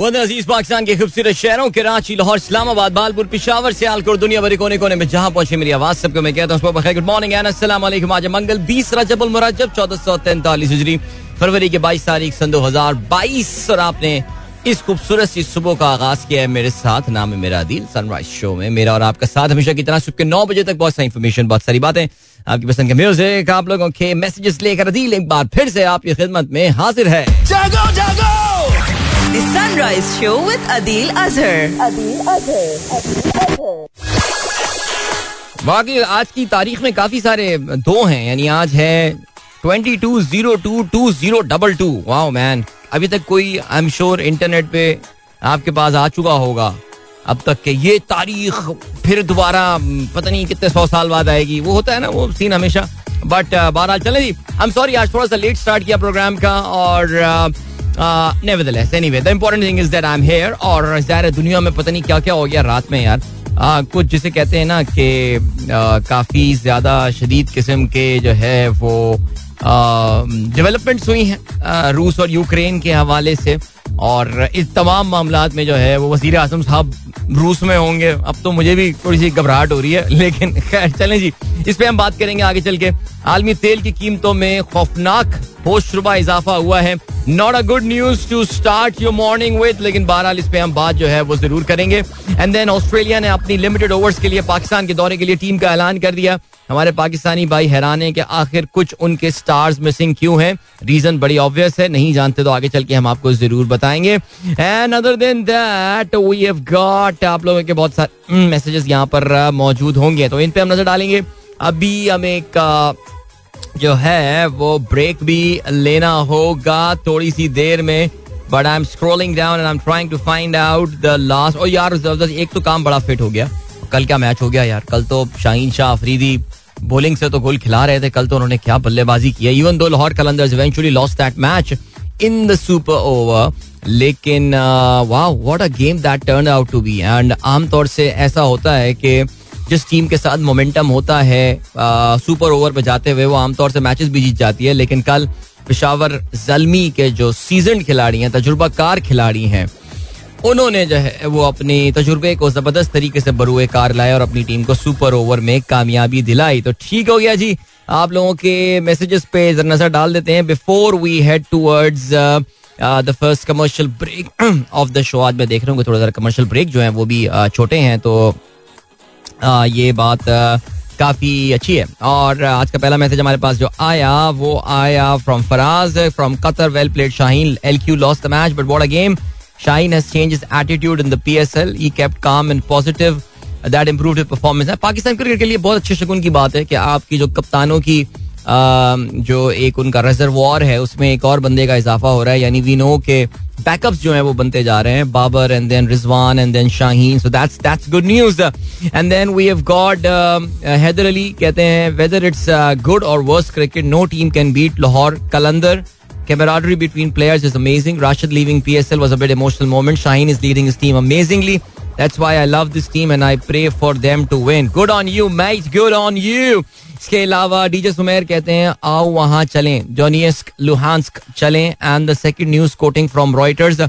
अज़ीज़ पाकिस्तान के खूबसूरत शहरों कराची लाहौर, इस्लामाबाद बालपुर पिशावर से आलकोर दुनिया भरी कोने कोने में जहाँ पहुँचे, मेरी आवाज़ सबको मैं कहता हूँ गुड मॉर्निंग आज मंगल बीस रजब उल मुरज्जब चौदह सौ तैंतालीस हिजरी, फरवरी के बाईस तारीख, सन दो हज़ार बाईस। और आपने इस खूबसूरत सी सुबह का आगाज़ किया है मेरे साथ, नाम है मेरा दिल सनराइज शो में। मेरा और आपका साथ हमेशा की तरह सुबह के नौ बजे तक बहुत सारी इन्फॉर्मेशन बहुत सारी बातें, आपकी पसंद के म्यूज़िक आप लोगों के मैसेजेस लेकर अदील एक बार फिर से आपकी खिदमत में हाजिर है। जागो जागो The Sunrise Show with Adil Azhar. Adil Azhar. बाकी आज की तारीख में काफ़ी सारे दो हैं यानी आज है twenty two zero two two zero double two wow man अभी तक कोई आई एम श्योर इंटरनेट पे आपके पास आ चुका होगा। अब तक के ये तारीख फिर दोबारा पता नहीं कितने सौ साल बाद आएगी। वो होता है ना वो सीन हमेशा। बट बहरहाल चले जी। आई एम सॉरी आज थोड़ा सा लेट स्टार्ट किया प्रोग्राम का और nevertheless anyway the important thing is that I am here और ज़ाहिर दुनिया में पता नहीं क्या क्या हो गया रात में यार। आ, कुछ जिसे कहते हैं ना कि काफ़ी ज़्यादा शदीद किस्म के जो है वो डेवलपमेंट्स हुई हैं रूस और यूक्रेन के हवाले से। और इस तमाम मामला में जो है, वो वज़ीर आज़म साहब रूस में होंगे। अब तो मुझे भी थोड़ी सी घबराहट हो रही है, लेकिन खैर, चलें जी। इस पर हम बात करेंगे आगे चल के। आलमी तेल की कीमतों में खौफनाक होशरुबा इजाफा हुआ है। Not a good news to start your morning with लेकिन बहरहाल इस पे हम बात जो है, वो ज़रूर करेंगे। एंड देन ऑस्ट्रेलिया ने अपनी लिमिटेड ओवर्स के लिए, पाकिस्तान के दौरे के लिए टीम का ऐलान कर दिया। हमारे पाकिस्तानी भाई हैरान है कि आखिर कुछ उनके स्टार्स मिसिंग क्यों हैं? रीजन बड़ी ऑब्वियस है नहीं जानते तो आगे चल के हम आपको ज़रूर बताएँगे। And other than that we have got आप लोगों के बहुत सारे मैसेजेस यहाँ पर मौजूद होंगे। तो इन पे हम नज़र डालेंगे। अभी हमें uh, जो है वो ब्रेक भी लेना होगा थोड़ी सी देर में। But I am scrolling down and I am trying to find out the last और यार एक तो काम बड़ा फिट हो गया। कल क्या मैच हो गया यार? कल तो शाहीन शाह अफरीदी बॉलिंग से तो गोल खिला रहे थे, कल तो उन्होंने क्या बल्लेबाजी किया even though Lahore Qalandars eventually loss that match in the super over लेकिन वाह what a game that turn out to be and आमतौर से ऐसा होता है कि जिस टीम के साथ मोमेंटम होता है सुपर ओवर पे जाते हुए, वो आमतौर से मैचेस भी जीत जाती है। लेकिन कल पिशावर जलमी के जो सीज़न खिलाड़ी हैं, तजुर्बाकार खिलाड़ी हैं उन्होंने जो है वो अपने तजुर्बे को ज़बरदस्त तरीके से बरुए कार लाया और अपनी टीम को सुपर ओवर में कामयाबी दिलाई। तो ठीक हो गया जी। आप लोगों के मैसेजेस पे जरा नज़र डाल देते हैं। Before we head towards the first commercial break of the show आज मैं देख रहा हूँ थोड़ा सा कमर्शियल ब्रेक जो है वो भी uh, छोटे हैं तो uh, ये बात uh, काफ़ी अच्छी है। और आज का पहला मैसेज हमारे पास जो आया वो आया from Faraz from Qatar well played Shaheen L Q loss the match but what a game Shine has changed his attitude in the PSL. He kept calm and positive. That improved his performance. Pakistan cricket के लिए बहुत अच्छे शगुन की बात है कि आपकी जो कप्तानों की जो एक उनका रिजर्वॉर है, उसमें एक और बंदे का इजाफा हो रहा है यानी वी नो के बैकअप्स जो है वो बनते जा रहे हैं Babar and then Rizwan and then Shaheen so that's that's good news and then we have got Haider Ali कहते हैं वेदर इट्स गुड और worst cricket no team can beat Lahore Qalandar Camaraderie between players is amazing. Rashid leaving PSL was a bit emotional moment. Shaheen is leading his team amazingly. That's why I love this team and I pray for them to win. Good on you, mate. Good on you. इसके अलावा DJ Sumer कहते हैं आओ वहाँ चलें जोनियस्क Luhansk चलें and the second news quoting from Reuters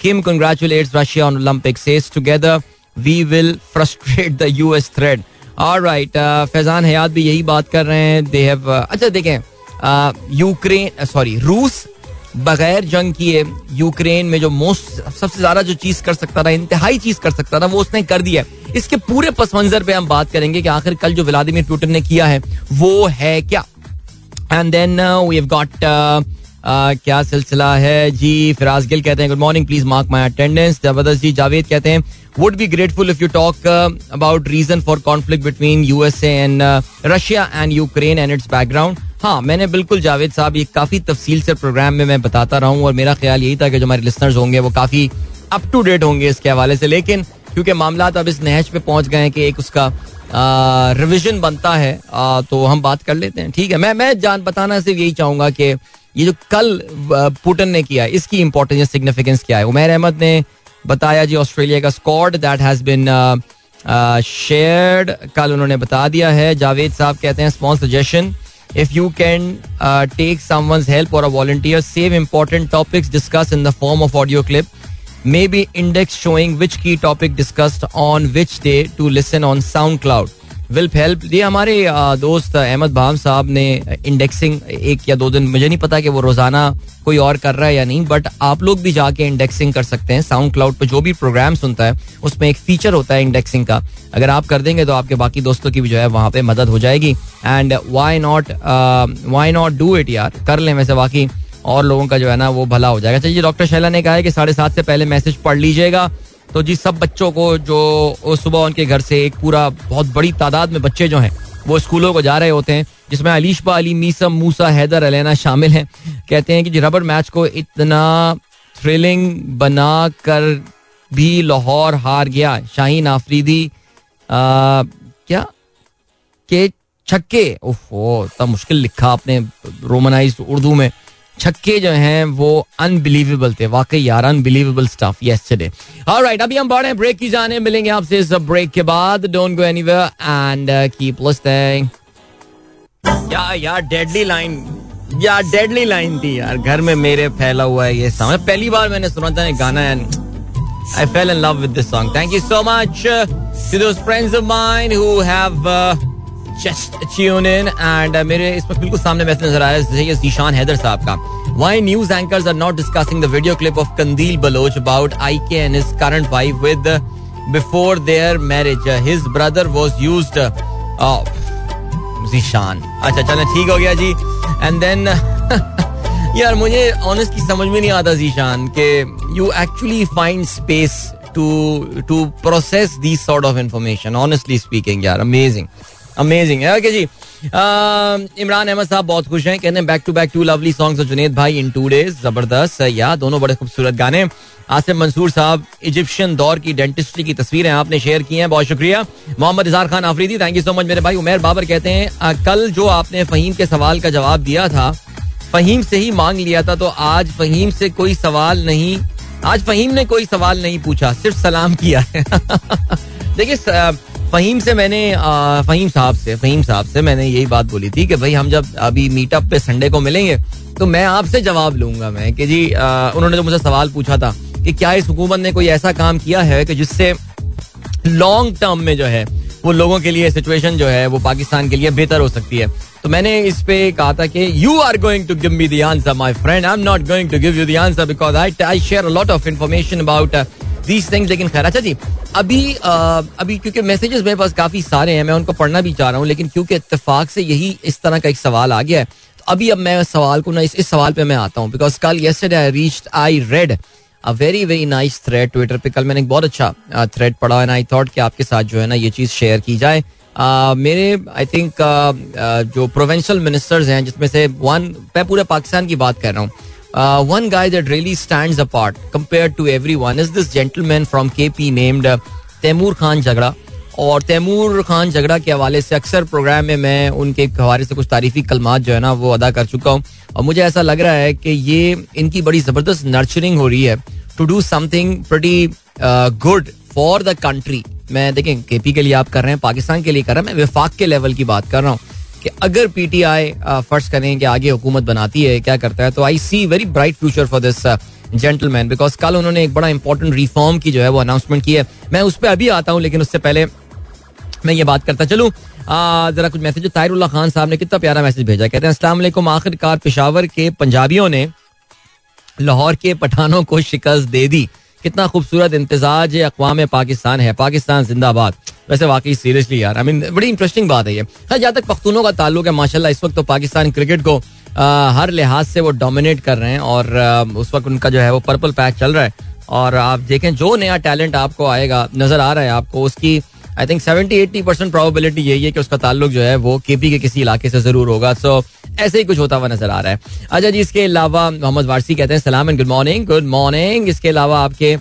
Kim congratulates Russia on Olympic says together we will frustrate the US threat alright Faizan Hayat भी यही बात कर रहे हैं दे हैव अच्छा देखें यूक्रेन सॉरी रूस बगैर जंग किए यूक्रेन में जो मोस्ट, सबसे ज़्यादा जो चीज़ कर सकता था, इंतहाई चीज़ कर सकता था, वो उसने कर दिया इसके पूरे पस मंजर पे हम बात करेंगे कि आखिर कल जो व्लादिमिर पुतिन ने किया है, वो है क्या? And then we have got क्या सिलसिला है? जी फिराज गिल कहते हैं good morning please mark my attendance ज़बरदस्त जी जावेद कहते हैं would be grateful if you talk about reason for conflict between USA and Russia and Ukraine and its background हाँ मैंने बिल्कुल जावेद साहब ये काफ़ी तफसील से प्रोग्राम में मैं बताता रहा हूँ और मेरा ख्याल यही था कि जो हमारे लिसनर्स होंगे वो काफ़ी अप टू डेट होंगे इसके हवाले से। लेकिन क्योंकि मामला अब इस नहज पे पहुँच गए हैं कि एक उसका रिविजन बनता है आ, तो हम बात कर लेते हैं। ठीक है मैं मैं जान बताना सिर्फ़ यही चाहूँगा कि ये जो कल पुटन ने किया इसकी इंपॉर्टेंस या सिग्निफिकेंस क्या है? उमेर अहमद ने बताया जी ऑस्ट्रेलिया का squad that has been shared कल उन्होंने बता दिया है। जावेद साहब कहते हैं small suggestion you can uh, take someone's help or a volunteer, save important topics discussed in the form of audio clip. Maybe index showing which key topic discussed on which day to listen on SoundCloud will help ये हमारे दोस्त अहमद भाम साहब ने indexing एक या दो दिन, मुझे नहीं पता कि वो रोज़ाना कोई और कर रहा है या नहीं बट आप लोग भी जाके इंडेक्सिंग कर सकते हैं। साउंड क्लाउड पर जो भी प्रोग्राम सुनता है, उसमें एक फीचर होता है इंडेक्सिंग का। अगर आप कर देंगे तो आपके बाकी दोस्तों की भी जो है वहाँ पे मदद हो जाएगी। And why not why not do it यार? कर लें वैसे बाकी और लोगों का जो है ना, वो भला हो जाएगा। चलिए डॉक्टर शैला ने कहा है कि साढ़े सात से पहले मैसेज पढ़ लीजिएगा। तो जी, सब बच्चों को जो सुबह उनके घर से एक पूरा बहुत बड़ी तादाद में बच्चे जो हैं, वो स्कूलों को जा रहे होते हैं, जिसमें अलीशबा, अली, मीसम, मूसा, हैदर, अलैना शामिल हैं। कहते हैं कि जी, रबर मैच को इतना थ्रिलिंग बना कर भी लाहौर हार गया। शाहीन आफरीदी क्या? के छक्के? ओहो तब मुश्किल लिखा आपने रोमनाइज उर्दू में। छक्के जो हैं वो अनबिलीवेबल थे। वाकई यार अनबिलीवेबल स्टफ़ यस्टरडे ऑलराइट अभी हम बढ़े ब्रेक की जाने मिलेंगे आपसे इस ब्रेक के बाद। Don't go anywhere and keep listening यार यार डेडली लाइन यार डेडली लाइन थी यार। घर में मेरे फैला हुआ है ये सॉन्ग पहली बार मैंने सुना था गाना and I fell in love with this song. Thank you so much uh, to those friends of who have uh, just tune in and मेरे इस वक्त बिल्कुल सामने मैसेज नज़र आ रहा है जीशान हैदर साहब का Why news anchors are not discussing the video clip of Kandil Baloch about IK and his current wife with uh, before their marriage. Uh, his brother was used. Uh, Zeeshan अच्छा चलो ठीक हो गया जी एंड देन यार मुझे honestly समझ में नहीं आता जीशान कि you actually find space to to process this sort of information honestly speaking यार अमेजिंग अमेजिंग है ओके जी इमरान अहमद साहब बहुत खुश हैं. कहते हैं back to back to lovely songs Junaid भाई इन टू डेज़ ज़बरदस्त या दोनों बड़े खूबसूरत गाने. आसिफ मंसूर साहब इजिप्शियन दौर की डेंटिस्ट्री की तस्वीरें आपने शेयर की हैं. बहुत शुक्रिया. Mohammad Izhar Khan Afridi thank you so much मेरे भाई. उमेर बाबर कहते हैं कल जो आपने फहीम के सवाल का जवाब दिया था, फहीम से ही मांग लिया था तो आज फहीम से कोई सवाल नहीं, आज फहीम ने कोई सवाल नहीं पूछा, सिर्फ़ सलाम किया है. देखिए फहीम से मैंने फहीम साहब से फहीम साहब से मैंने यही बात बोली थी कि भाई हम जब अभी मीटअप पे संडे को मिलेंगे तो मैं आपसे जवाब लूँगा मैं कि जी आ, उन्होंने जो मुझे सवाल पूछा था कि क्या इस हुकूमत ने कोई ऐसा काम किया है कि जिससे लॉन्ग टर्म में जो है वो लोगों के लिए सिचुएशन जो है वो पाकिस्तान के लिए बेहतर हो सकती है? तो मैंने इस पे कहा था कि you are going to give me the answer my friend I am not going to give you the answer because I I share a lot of information about these things लेकिन खैर अच्छा जी अभी आ, अभी क्योंकि मैसेजेस मेरे पास काफ़ी सारे हैं मैं उनको पढ़ना भी चाह रहा हूँ लेकिन क्योंकि इत्तेफाक से यही इस तरह का एक सवाल आ गया है तो अभी अब मैं सवाल को ना इस, इस सवाल पे मैं आता हूँ बिकॉज़ कल yesterday I reached I read a very very nice thread Twitter पे कल मैंने एक बहुत अच्छा थ्रेड पढ़ा एंड आई थॉट कि आपके साथ जो है ना ये चीज़ शेयर की जाए। Uh, मेरे आई थिंक uh, uh, जो प्रोवेंशल मिनिस्टर्स हैं जिसमें से वन मैं पूरे पाकिस्तान की बात कर रहा हूँ Uh, one guy that really stands apart compared to everyone is this gentleman from K P named Taimur Khan Jhagra और तैमूर खान झगड़ा के हवाले से अक्सर प्रोग्राम में मैं उनके हवाले से कुछ तारीफी कलमात जो है ना वो अदा कर चुका हूँ। और मुझे ऐसा लग रहा है कि ये इनकी बड़ी ज़बरदस्त नर्चरिंग हो रही है to do something pretty good for the country मैं देखें के पी के लिए आप कर रहे हैं पाकिस्तान के लिए कर रहे हैं मैं विफाक के लेवल की बात कर रहा हूँ। कि अगर पीटीआई फ़र्ज़ करें कि आगे हुकूमत बनाती है, क्या करता है तो I see very bright future for this gentleman because कल उन्होंने एक बड़ा इंपॉर्टेंट रिफॉर्म की जो है वो अनाउंसमेंट की है। मैं उस पर अभी आता हूँ, लेकिन उससे पहले मैं ये बात करता चलूँ। जरा कुछ मैसेज तायरुल्ला खान साहब ने कितना प्यारा मैसेज भेजा। कहते हैं असलम आखिरकार पिशावर के पंजाबियों ने लाहौर के पठानों को शिकस्त दे दी। कितना खूबसूरत इंतजाज अकवाम पाकिस्तान है। पाकिस्तान जिंदाबाद। वैसे वाकई सीरियसली यार आई मीन बड़ी इंटरेस्टिंग बात है ये। हाँ जहाँ तक पख्तूनों का ताल्लुक है माशाल्लाह इस वक्त तो पाकिस्तान क्रिकेट को आ, हर लिहाज से वो डोमिनेट कर रहे हैं और आ, उस वक्त उनका जो है वो पर्पल पैक चल रहा है। और आप देखें जो नया टैलेंट आपको आएगा नज़र आ रहा है आपको उसकी I think seventy eighty percent probability यही है कि उसका ताल्लुक जो है वो केपी के किसी इलाके से ज़रूर होगा। सो ऐसे ही कुछ होता हुआ नज़र आ रहा है। अच्छा जी, इसके अलावा मोहम्मद वारसी कहते हैं, सलाम and good morning good morning इसके अलावा आपके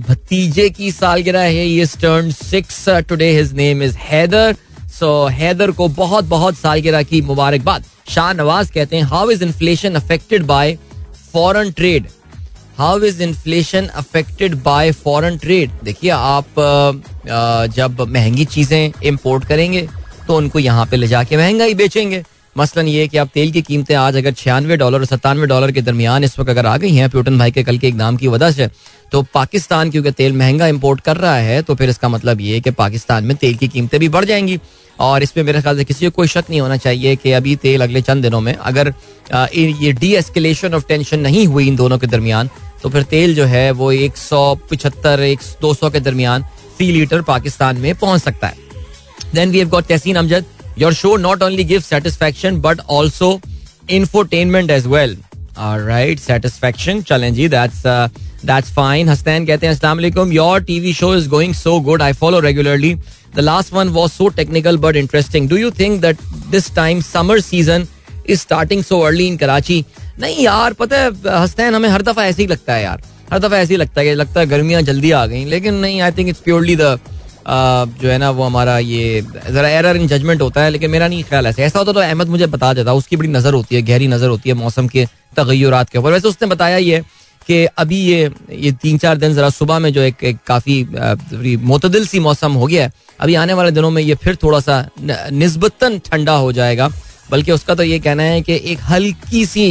भतीजे की सालगिरह है ये turn six today his name is Haider so Haider को बहुत बहुत सालगिरह की मुबारकबाद। शाह नवाज़ कहते हैं how is inflation affected by foreign trade how is inflation affected by foreign trade देखिए, आप जब महँगी चीज़ें इम्पोर्ट करेंगे तो उनको यहाँ पे ले जाके महँगा ही बेचेंगे। मसलन ये कि अब तेल की कीमतें आज अगर छियानवे डॉलर और सत्तानवे डॉलर के दरमियान इस वक्त अगर आ गई हैं, प्यूटन भाई के कल के इकदाम की वजह से तो पाकिस्तान, क्योंकि तेल महँगा इंपोर्ट कर रहा है तो फिर इसका मतलब ये कि पाकिस्तान में तेल की कीमतें भी बढ़ जाएँगी। और इसमें मेरे ख्याल से किसी को कोई शक नहीं होना चाहिए कि अभी तेल अगले चंद दिनों में अगर ये डी एस्केलेशन ऑफ़ टेंशन नहीं हुई इन दोनों के दरमियान तो फिर तेल जो है वो एक सौ पिछहत्तर एक दो सौ के दरमियान फ़ी लीटर पाकिस्तान में पहुँच सकता है। Then we have got Tehseen Amjad your show not only give satisfaction but also infotainment as well right satisfaction चलें जी दैट्स दैट्स फाइन हसनैन कहते हैं अस्सलाम वालेकुम your TV show is going so good I follow regularly the last one was so technical but interesting do you think that this time summer season is starting so early in Karachi नहीं यार, पता है हसनैन हमें हर दफ़ा ऐसे ही लगता है यार। हर दफ़ा ऐसे ही लगता है लगता है गर्मियाँ जल्दी आ गई, लेकिन नहीं I think it's purely the जो है ना वो हमारा ये जरा एरर इन जजमेंट होता है लेकिन मेरा नहीं ख्याल ऐसा ऐसा होता तो अहमद मुझे बता देता उसकी बड़ी नज़र होती है गहरी नज़र होती है मौसम के तगैरत के ऊपर। वैसे उसने बताया ये कि अभी ये ये तीन चार दिन जरा सुबह में जो एक, एक काफ़ी मतदिल सी मौसम हो गया है। अभी आने वाले दिनों में ये फिर थोड़ा सा नस्बता ठंडा हो जाएगा। बल्कि उसका तो ये कहना है कि एक हल्की सी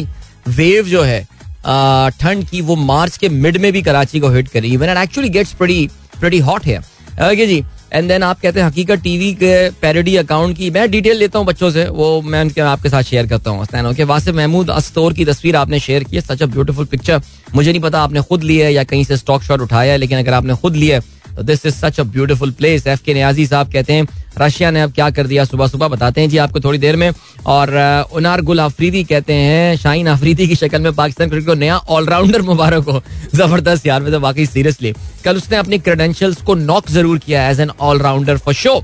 वेव जो है ठंड की वो मार्च के मिड में भी कराची को हिट करेगी when actually gets pretty pretty hot है ओके जी. एंड देन आप कहते हैं, हकीकत टीवी के पैरोडी अकाउंट की मैं डिटेल लेता हूँ बच्चों से. वो मैं उनके, आपके साथ शेयर करता हूँ ओके वासिफ महमूद अस्तोर की तस्वीर आपने शेयर की है. सच अ ब्यूटीफुल पिक्चर मुझे नहीं पता आपने खुद लिया है या कहीं से स्टॉक शॉट उठाया है, लेकिन अगर आपने खुद लिया है तो this is such a beautiful place F K Niazi साहब कहते हैं रशिया ने अब क्या कर दिया सुबह सुबह? बताते हैं जी आपको थोड़ी देर में। और उनार गुल अफरीदी कहते हैं, शाहीन अफरीदी की शक्ल में पाकिस्तान क्रिकेट को नया ऑलराउंडर मुबारक हो। ज़बरदस्त यार में तो वाकई सीरियसली कल उसने अपनी क्रेडेंशियल्स को नॉक ज़रूर किया as an allrounder for show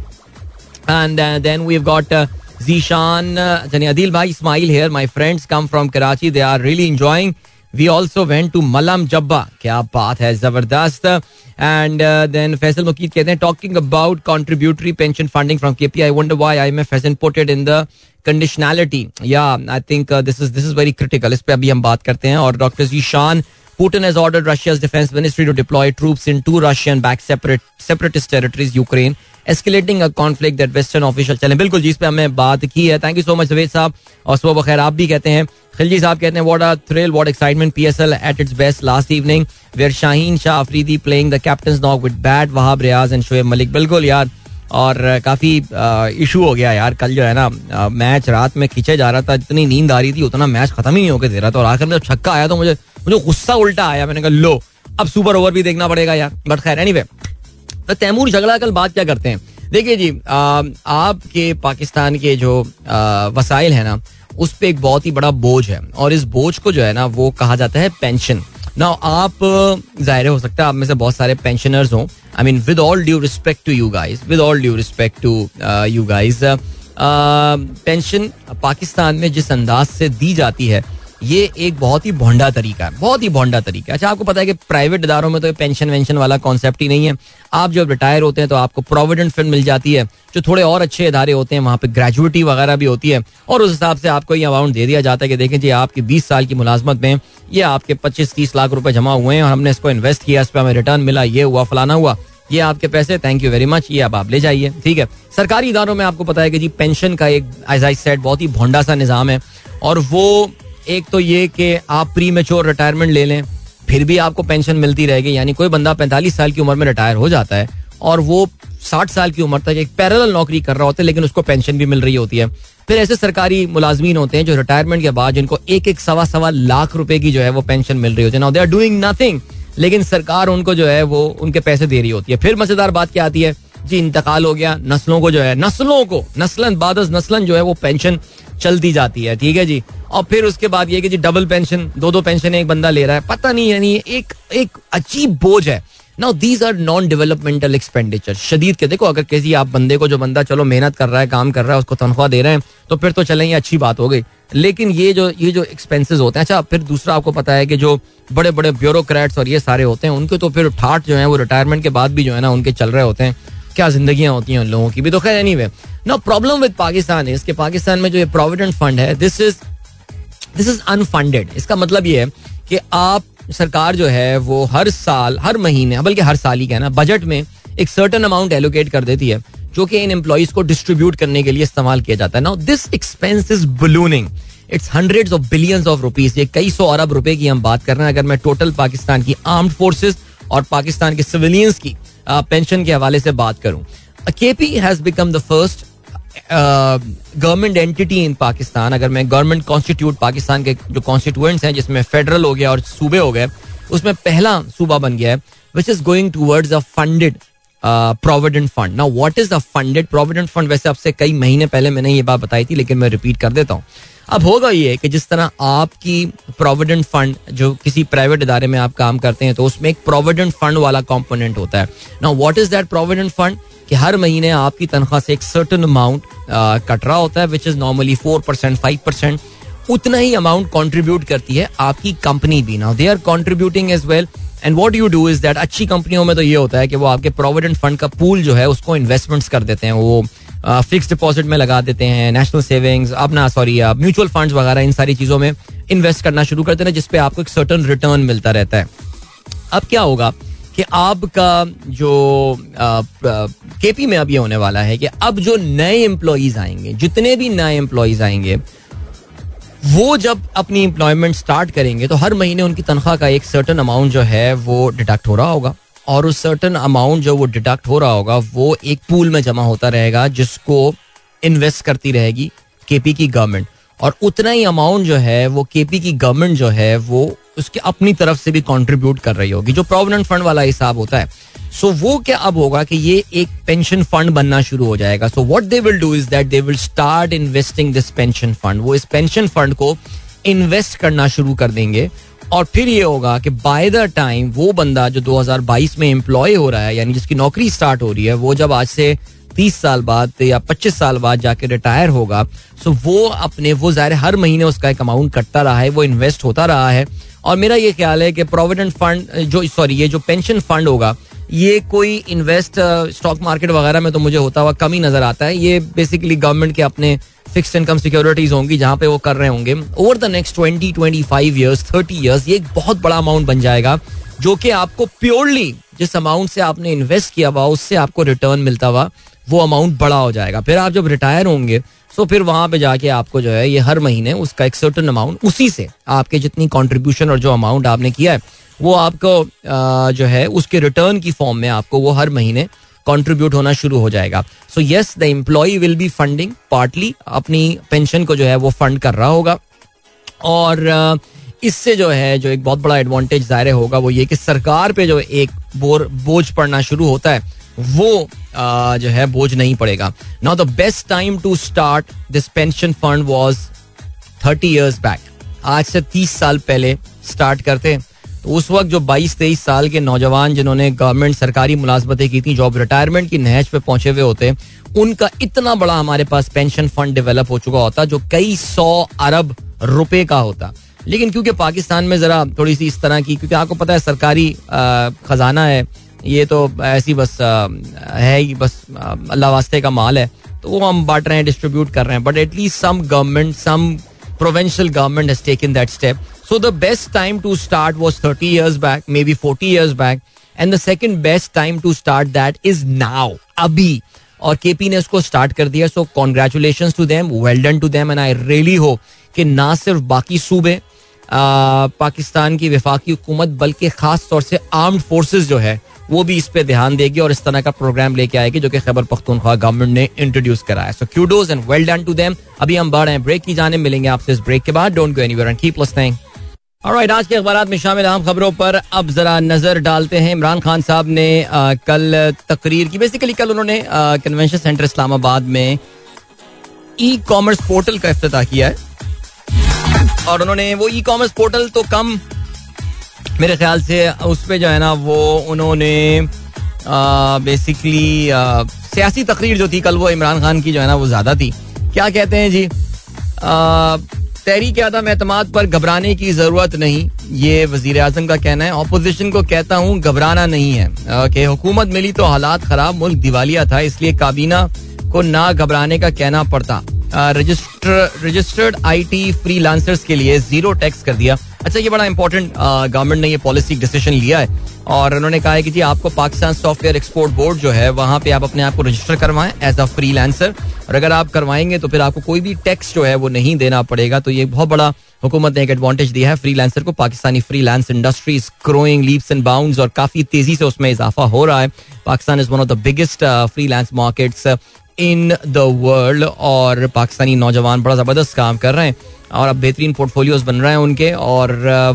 and then we got Zeeshan Adeel भाई Ismail here my friends come from Karachi they are really enjoying we also went to Malam Jabba क्या बात है ज़बरदस्त एंड देन फैसल मुकीद कहते हैं talking about contributory pension funding from K P I wonder why I M F has in the conditionality या I think this is this is very critical इस पे अभी हम बात करते हैं और doctor Zeeshan Putin has ordered Russia's defense ministry to deploy troops in two Russian-backed separate separatist territories, Ukraine, escalating a conflict that western official चले बिल्कुल जिस पे हमने बात की है। Thank you so much Javed साहब। और सुबह बखैर आप भी कहते हैं। खिलजी साहब कहते हैं what a thrill what excitement PSL at its best last evening where Shaheen Shah Afridi playing the captain knock with bat Wahab Riaz and Shoaib Malik बिल्कुल यार, और काफ़ी इशू हो गया यार। कल जो है ना मैच रात में खींचे जा रहा था जितनी नींद आ रही थी, उतना मैच खत्म ही नहीं होकर दे रहा था। और आखिर में जब छक्का आया तो मुझे मुझे गुस्सा उल्टा आया। मैंने कहा, लो, अब सुपर ओवर भी देखना पड़ेगा यार। बट खैर एनीवे तो तैमूर झगड़ा कल बात क्या करते हैं? देखिए जी आपके पाकिस्तान के जो वसाइल है ना, उस पर एक बहुत ही बड़ा बोझ है और इस बोझ को जो है ना, वो कहा जाता है पेंशन ना आप, ज़ाहिर हो सकता है आप में से बहुत सारे पेंशनर्स हों। I mean with all due respect to you guys with all due respect to you guys pension Pakistan में जिस अंदाज से दी जाती है ये एक बहुत ही भोंडा तरीका है, बहुत ही भोंडा तरीका है। अच्छा आपको पता है कि प्राइवेट इदारों में तो पेंशन वेंशन वाला कॉन्सेप्ट ही नहीं है। आप जब रिटायर होते हैं तो आपको प्रोविडेंट फंड मिल जाती है, जो थोड़े और अच्छे इदारे होते हैं, वहाँ पे ग्रेजुएटी वगैरह भी होती है, और उस हिसाब से आपको ये अमाउंट दे दिया जाता है कि देखें जी, आपकी बीस साल की मुलाजमत में ये आपके पच्चीस, तीस लाख रुपए जमा हुए हैं, और हमने इसको इन्वेस्ट किया, इस पर हमें रिटर्न मिला, ये हुआ, फलाना हुआ, ये आपके पैसे थैंक यू वेरी मच ये अब आप ले जाइए, ठीक है। सरकारी इदारों में आपको पता है कि जी पेंशन का एक एज आई सेट बहुत ही भोंडा सा निज़ाम है, और वो एक तो ये कि आप प्री मेच्योर रिटायरमेंट ले लें, फिर भी आपको पेंशन मिलती रहेगी। यानी कोई बंदा पैंतालीस साल की उम्र में रिटायर हो जाता है और वो साठ साल की उम्र तक एक पैरल नौकरी कर रहा होता है, लेकिन उसको पेंशन भी मिल रही होती है। फिर ऐसे सरकारी मुलाजमीन होते हैं जो रिटायरमेंट के बाद जिनको एक एक सवा सवा लाख रुपए की जो है वो पेंशन मिल रही होती है। Now they are doing nothing लेकिन सरकार उनको जो है वो उनके पैसे दे रही होती है। फिर मज़ेदार बात क्या आती है? जी, इंतकाल हो गया, नस्लों को जो है, नस्लों को, नस्लन बाद नस्लन जो है वो पेंशन चलती जाती है, ठीक है जी? और फिर उसके बाद ये कि जी डबल पेंशन दो दो पेंशन एक बंदा ले रहा है, पता नहीं, यानी एक एक अजीब बोझ है। Now these are non developmental expenditure शदीद के देखो, अगर किसी आप बंदे को, जो बंदा चलो मेहनत कर रहा है, काम कर रहा है, उसको तनख्वाह दे रहे हैं तो फिर तो चलें, ये अच्छी बात हो गई। लेकिन ये जो ये जो एक्सपेंसेस होते हैं अच्छा फिर दूसरा आपको पता है कि जो बड़े बड़े ब्यूरोक्रेट्स और ये सारे होते हैं, उनके तो फिर ठाट जो है, वो रिटायरमेंट के बाद भी जो है ना, उनके चल रहे होते हैं। क्या जिंदगियाँ होती हैं उन लोगों की भी? तो खैर anyway no problem with Pakistan इसके पाकिस्तान में जो ये प्रोविडेंट फंड है this is this is unfunded इसका मतलब ये है कि आप, सरकार जो है, वो हर साल, हर महीने बल्कि हर साल ही कहना बजट में एक सर्टन अमाउंट एलोकेट कर देती है, जो कि इन एम्प्लॉयज़ को डिस्ट्रीब्यूट करने के लिए इस्तेमाल किया जाता है। Now this expense is ballooning it's hundred of billions of rupees ये कई सौ अरब रुपए की हम बात कर रहे हैं, अगर मैं टोटल पाकिस्तान की आर्म्ड फोर्सेज और पाकिस्तान के सिविलियंस की। पेंशन के हवाले से बात करूँ। KP has become the first government entity in Pakistan अगर मैं गवर्नमेंट कॉन्स्टिट्यूट पाकिस्तान के जो कॉन्स्टिट्यूएंट्स हैं, जिसमें फेडरल हो गया और सूबे हो गए, उसमें पहला सूबा बन गया है which is going towards a funded provident fund ना what is a funded provident fund वैसे आपसे कई महीने पहले मैंने ये बात बताई थी, लेकिन मैं रिपीट कर देता हूँ। अब होगा ये कि जिस तरह आपकी प्रोविडेंट फंड जो किसी प्राइवेट इदारे में आप काम करते हैं तो उसमें एक प्रोविडेंट फंड वाला कंपोनेंट होता है। ना what is that provident fund कि हर महीने आपकी तनख्वाह से एक सर्टन अमाउंट कट रहा होता है which is normally four percent five percent उतना ही अमाउंट कॉन्ट्रीब्यूट करती है आपकी कंपनी भी। ना they are contributing as well and what you do is that अच्छी कंपनियों में तो ये होता है कि वो आपके प्रोविडेंट फंड का पूल जो है, उसको इन्वेस्टमेंट्स कर देते हैं, वो फिक्स डिपॉजिट में लगा देते हैं नेशनल सेविंग्स अपना सॉरी म्यूचुअल फंड्स वगैरह, इन सारी चीज़ों में इन्वेस्ट करना शुरू करते हैं जिसपे आपको एक सर्टन रिटर्न मिलता रहता है। अब क्या होगा कि आपका जो केपी में अब ये होने वाला है कि अब जो नए एम्प्लॉयज़ आएँगे, जितने भी नए एम्प्लॉयज़ आएँगे, वो जब अपनी एम्प्लॉयमेंट स्टार्ट करेंगे तो हर महीने उनकी तनख्वाह का एक सर्टन अमाउंट जो है, वो डिडक्ट हो रहा होगा। और उस सर्टन अमाउंट जो वो डिडक्ट हो रहा होगा वो एक पूल में जमा होता रहेगा जिसको इन्वेस्ट करती रहेगी केपी की गवर्नमेंट और उतना ही अमाउंट जो है वो केपी की गवर्नमेंट जो है वो उसके अपनी तरफ़ से भी कंट्रीब्यूट कर रही होगी जो प्रोविडेंट फंड वाला हिसाब होता है। सो so, वो क्या अब होगा कि ये एक पेंशन फंड बनना शुरू हो जाएगा। So what they will do is that they will start investing this pension fund वो इस पेंशन फंड को इन्वेस्ट करना शुरू कर देंगे। और फिर ये होगा कि बाय द टाइम वो बंदा जो 2022 में एम्प्लॉय हो रहा है, यानी जिसकी नौकरी स्टार्ट हो रही है, वो जब आज से तीस साल बाद या पच्चीस साल बाद जाके रिटायर होगा सो वो अपने, वो ज़ाहिर हर महीने उसका एक अमाउंट कटता रहा है, वो इन्वेस्ट होता रहा है। और मेरा ये ख्याल है कि प्रोविडेंट फंड जो सॉरी ये जो पेंशन फंड होगा ये कोई इन्वेस्ट स्टॉक मार्केट वगैरह में तो मुझे होता हुआ कम ही नज़र आता है। ये बेसिकली गवर्नमेंट के अपने फिक्स इनकम सिक्योरिटीज होंगी जहाँ पे वो कर रहे होंगे। Over the next twenty twenty five years thirty years ये एक बहुत बड़ा अमाउंट बन जाएगा, जो कि आपको प्योरली जिस अमाउंट से आपने इन्वेस्ट किया हुआ, उससे आपको रिटर्न मिलता हुआ, वो अमाउंट बड़ा हो जाएगा। फिर आप जब रिटायर होंगे तो फिर वहाँ पे जाके आपको जो है, ये हर महीने उसका एक सर्टन अमाउंट उसी से आपके जितनी कंट्रीब्यूशन और जो अमाउंट आपने किया है वो आपको जो है, उसके रिटर्न की फॉर्म में आपको वो हर महीने कंट्रीब्यूट होना शुरू हो जाएगा। So yes the employee will be funding partly अपनी पेंशन को जो है वो फंड कर रहा होगा। और इससे जो है, जो एक बहुत बड़ा एडवांटेज ज़ाहिर होगा वो ये कि सरकार पे जो एक बोर, बोझ पड़ना शुरू होता है, वो जो है बोझ नहीं पड़ेगा। Now the best time to start this pension fund was thirty years back आज से तीस साल पहले स्टार्ट करते तो उस वक्त जो 22-23 साल के नौजवान जिन्होंने गवर्नमेंट सरकारी मुलाजमतें की थी, जॉब रिटायरमेंट की नहज पे पहुँचे हुए होते, उनका इतना बड़ा हमारे पास पेंशन फंड डेवलप हो चुका होता, जो कई सौ अरब रुपए का होता। लेकिन क्योंकि पाकिस्तान में जरा थोड़ी सी इस तरह की, क्योंकि आपको पता है सरकारी खजाना है, ये तो ऐसी बस है ही बस अल्लाह वास्ते का माल है तो वो हम बांट रहे हैं, डिस्ट्रीब्यूट कर रहे हैं। But at least some government some provincial government has taken that step so the best time to start was 30 years back maybe 40 years back and the second best time to start that is now अभी. और KP ने उसको start कर दिया so congratulation to them well done to them and I really hope कि ना सिर्फ़ बाकी सूबे पाकिस्तान की विफाकी हुकूमत, बल्कि खास तौर से आर्म्ड फोर्सेज जो है, वो भी इस पे ध्यान देगी और इस तरह का प्रोग्राम लेके आएगी जो कि खैबर पख्तूनख्वा गवर्नमेंट ने इंट्रोड्यूस कराया so kudos and well done to them अभी हम बढ़ रहे हैं ब्रेक की जाने, मिलेंगे आपसे इस ब्रेक के बाद. Don't go anywhere and keep listening right आज के अखबार में शामिल अहम खबरों पर अब जरा नज़र डालते हैं। इमरान खान साहब ने कल तकरीर की। बेसिकली कल उन्होंने कन्वेंशन सेंटर इस्लामाबाद में ई कॉमर्स पोर्टल का अफ्ताह किया है। और उन्होंने वो ई कॉमर्स पोर्टल तो कम, मेरे ख्याल से उस पर जो है ना, वो उन्होंने बेसिकली सियासी तकरीर जो थी, कल वो इमरान खान की जो है ना, वो ज़्यादा थी। क्या कहते हैं जी? तहरीक आदम एतमाद पर घबराने की ज़रूरत नहीं, ये वज़ीर आज़म का कहना है। अपोजिशन को कहता हूँ, घबराना नहीं है। कि हुकूमत मिली तो हालात खराब, मुल्क दिवालिया था, इसलिए काबीना को ना घबराने का कहना पड़ता। Registered I T freelancers के लिए ज़ीरो टैक्स कर दिया। अच्छा ये बड़ा इंपॉर्टेंट गवर्नमेंट ने ये पॉलिसी डिसीज़न लिया है और उन्होंने कहा है कि जी, आपको पाकिस्तान सॉफ्टवेयर एक्सपोर्ट बोर्ड जो है, वहाँ पे आप अपने आप को रजिस्टर करवाएँ एज अ फ्री और अगर आप करवाएँगे तो फिर आपको कोई भी टैक्स जो है, वो नहीं देना पड़ेगा। तो ये बहुत बड़ा हुकूमत ने एक एडवांटेज दिया है फ्री को। Pakistani free industry is growing leaps and bound और काफ़ी तेज़ी से उसमें इजाफा हो रहा है। Pakistan is one of the biggest free markets in the world और पाकिस्तानी नौजवान बड़ा ज़बरदस्त काम कर रहे हैं। और अब बेहतरीन पोर्टफोलियोज बन रहे हैं उनके और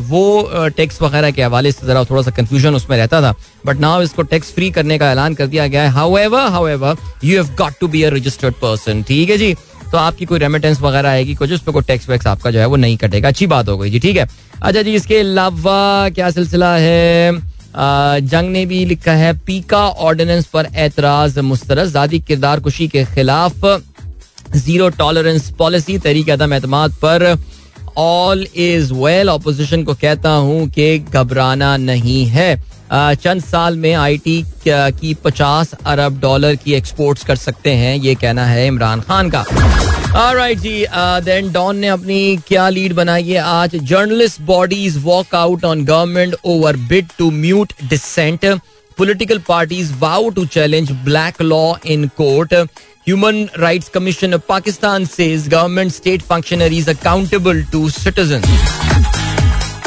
वो टैक्स वगैरह के हवाले से ज़रा थोड़ा सा कंफ्यूजन उसमें रहता था। बट नाउ इसको टैक्स फ्री करने का ऐलान कर दिया गया है। However however you have got to be a registered person ठीक है जी? तो आपकी कोई रेमिटेंस वगैरह आएगी, कुछ उस पर कोई टैक्स वैक्स आपका जो है वो नहीं कटेगा। अच्छी बात हो गई जी, ठीक है? अच्छा जी, इसके अलावा क्या सिलसिला है? जंग ने भी लिखा है, पीका ऑर्डिनेंस पर एतराज़ मुस्तरद, जादी किरदार कुशी के खिलाफ। ज़ीरो टॉलरेंस पॉलिसी, तहरीक अदम एतमाद पर ऑल इज़ वेल ऑपोजिशन को कहता हूँ कि घबराना नहीं है। चंद साल में आईटी की 50 अरब डॉलर की एक्सपोर्ट्स कर सकते हैं, ये कहना है इमरान खान का। राइट जी देन डॉन ने अपनी क्या लीड बनाई है? आज journalist bodies walk out on government over bid to mute dissent political parties vow to challenge black law in court. Human Rights Commission of Pakistan says government state functionaries accountable to citizens.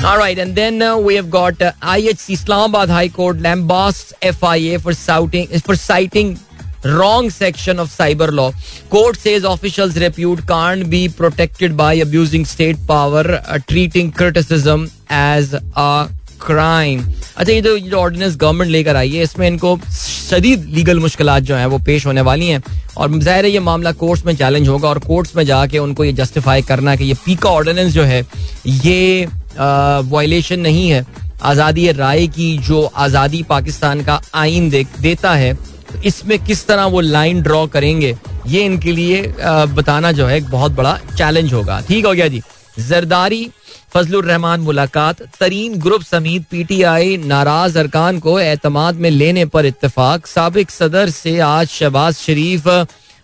All right, and then uh, we have got uh, IHC Islamabad High Court lambasts FIA for citing for citing wrong section of cyber law. Court says officials' repute can't be protected by abusing state power, uh, treating criticism as a crime अच्छा ये जो जो ordinance government लेकर आई है इसमें इनको शदीद legal मुश्किल जो है वो पेश होने वाली हैं। और ज़ाहिर है ये मामला कोर्ट्स में चैलेंज होगा और कोर्ट्स में जाके उनको ये जस्टिफाई करना कि ये पीका ऑर्डिनेंस जो है ये वायलेशन नहीं है। आज़ादी राय की जो आज़ादी पाकिस्तान का आइन दे, देता है तो इसमें किस तरह वो लाइन ड्रॉ करेंगे ये इनके लिए बताना जो है बहुत बड़ा चैलेंज होगा। ठीक हो गया जी। जरदारी फजलुर रहमान मुलाकात। तरीन ग्रुप समेत पीटीआई नाराज़ अरकान को एतमाद में लेने पर इतफाक सबक सदर से आज शहबाज शरीफ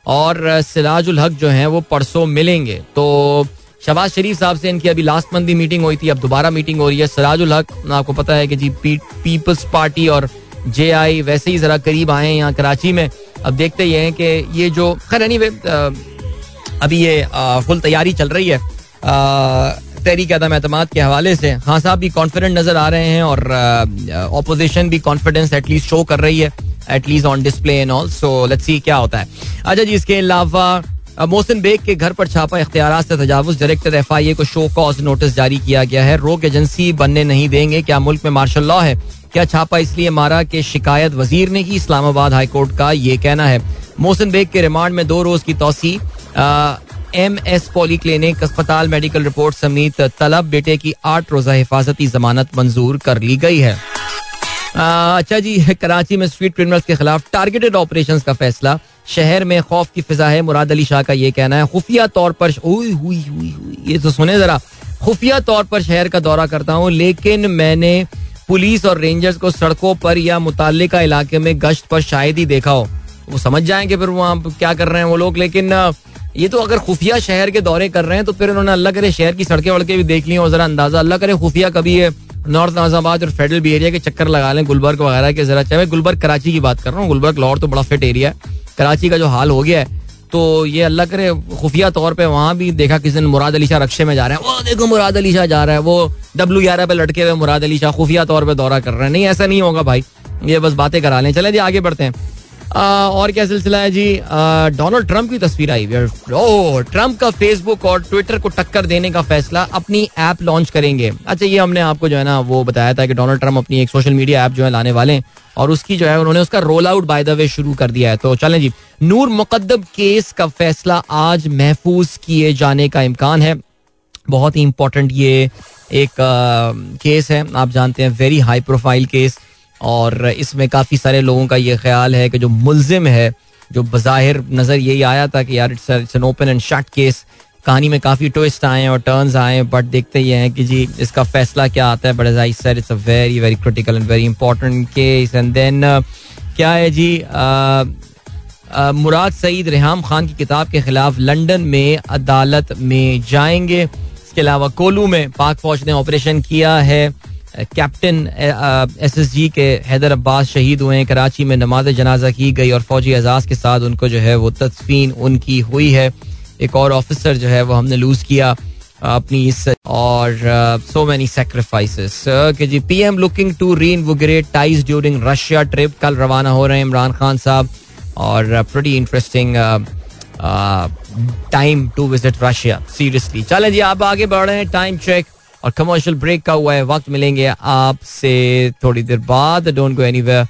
और सिराजुल हक जो हैं वो परसों मिलेंगे। तो शहबाज शरीफ साहब से इनकी अभी लास्ट मंथ भी मीटिंग हुई थी, अब दोबारा मीटिंग हो रही है। सिराजुल हक आपको पता है कि जी पीपल्स पार्टी और जे आई वैसे ही जरा करीब आए हैं यहाँ कराची में। अब देखते ही हैं कि ये जो, खैर एनी अभी ये फुल तैयारी चल रही है। तहरीक अदम एतमाद के हवाले से। खान साहब, भी कॉन्फिडेंट नज़र आ रहे हैं और ऑपोजिशन भी कॉन्फिडेंस एटलीस्ट शो कर रही है at least on display and also let's see क्या होता है। अच्छा जी, इसके अलावा मोहसिन बेग के घर पर छापा इख्तियार से तजावुज। डायरेक्टर एफ़ आई ए को शो कॉज नोटिस जारी किया गया है। रोक एजेंसी बनने नहीं देंगे। क्या मुल्क में मार्शल लॉ है? क्या छापा इसलिए मारा कि शिकायत वज़ीर ने की? इस्लामाबाद हाईकोर्ट का ये कहना है। मोहसिन बेग के रिमांड में दो रोज की तोसी एम एस पॉली क्लिनिक अस्पताल मेडिकल रिपोर्ट समेत तलब बेटे की आठ रोजा हिफाजती जमानत मंजूर कर ली गई है। अच्छा जी, कराची में स्ट्रीट क्रिमिनल्स के खिलाफ टारगेटेड ऑपरेशन का फैसला। शहर में खौफ की फिजा है, मुराद अली शाह का ये कहना है। खुफिया तौर पर हुई हुई हुई, ये तो सुने जरा। खुफिया तौर पर शहर का दौरा करता हूँ, लेकिन मैंने पुलिस और रेंजर्स को सड़कों पर या मुतल इलाके में गश्त पर शायद ही देखा हो। वो समझ जाएँगे फिर वहाँ क्या कर रहे हैं वो लोग, लेकिन ये तो अगर खुफिया शहर के दौरे कर रहे हैं तो फिर उन्होंने अल्लाह करे शहर की सड़कें वड़के भी देख ली और जरा अंदाज़ा। अल्लाह करे खुफिया कभी है नॉर्थ नाजाबाद और फेडरल भी एरिया के चक्कर लगा लें, गुलबर्ग वगैरह के जरा। चाहे गुलबर्ग कराची की बात कर रहा हूँ, गुलबर्ग, लाहौर तो बड़ा फिट एरिया है। कराची का जो हाल हो गया है तो ये अल्लाह करे खुफिया तौर पे वहाँ भी देखा किसी दिन मुराद अली शाह रक्शे में जा रहे हैं। वो देखो मुराद अली शाह जा रहा है, वो डब्ल्यू ग्यारह पे लटके हुए मुराद अली शाह खुफिया तौर पे दौरा कर रहे हैं। नहीं, ऐसा नहीं होगा भाई, ये बस बातें करा लें। चले जी, आगे बढ़ते हैं। और क्या सिलसिला है जी? डोनाल्ड ट्रंप की तस्वीर आई। ओह ट्रंप का फेसबुक और ट्विटर को टक्कर देने का फैसला अपनी ऐप लॉन्च करेंगे। अच्छा ये हमने आपको जो है ना, वो बताया था कि डोनाल्ड ट्रंप अपनी एक सोशल मीडिया ऐप जो है लाने वाले हैं और उसकी जो है, उन्होंने उसका roll out by the way शुरू कर दिया है। तो चलें जी, नूर मुकद्दब केस का फैसला आज महफूज किए जाने का इम्कान है। बहुत ही इंपॉर्टेंट ये एक केस है। आप जानते हैं वेरी हाई प्रोफ़ाइल केस। और इसमें काफ़ी सारे लोगों का ये ख्याल है कि जो मुलजिम है जो बज़ाहिर नज़र यही आया था कि यार it's an open and shut case कहानी में काफ़ी ट्विस्ट आए और टर्न्स आए बट देखते ही हैं कि जी इसका फैसला क्या आता है। But as I said it's a very very critical and very important case and then क्या है जी uh, uh, मुराद सईद रेहाम खान की किताब के खिलाफ लंदन में अदालत में जाएँगे। इसके अलावा कोलू में पाक फौज ने ऑपरेशन किया है। कैप्टन एस एस जी के हैदर अब्बास शहीद हुए कराची में नमाज़ जनाजा की गई और फौजी एजाज के साथ उनको जो है वो तदफीन उनकी हुई है। एक और ऑफिसर जो है वो हमने लूज किया अपनी इस और सो मैनी सेक्रीफाइसेस कि जी PM looking to reinvigorate ties during Russia trip कल रवाना हो रहे हैं इमरान खान साहब और pretty interesting time to visit Russia seriously चले जी, आप आगे बढ़ रहे हैं। टाइम चेक और कमर्शियल ब्रेक का हुआ है, वक्त मिलेंगे आपसे थोड़ी देर बाद। Don't go anywhere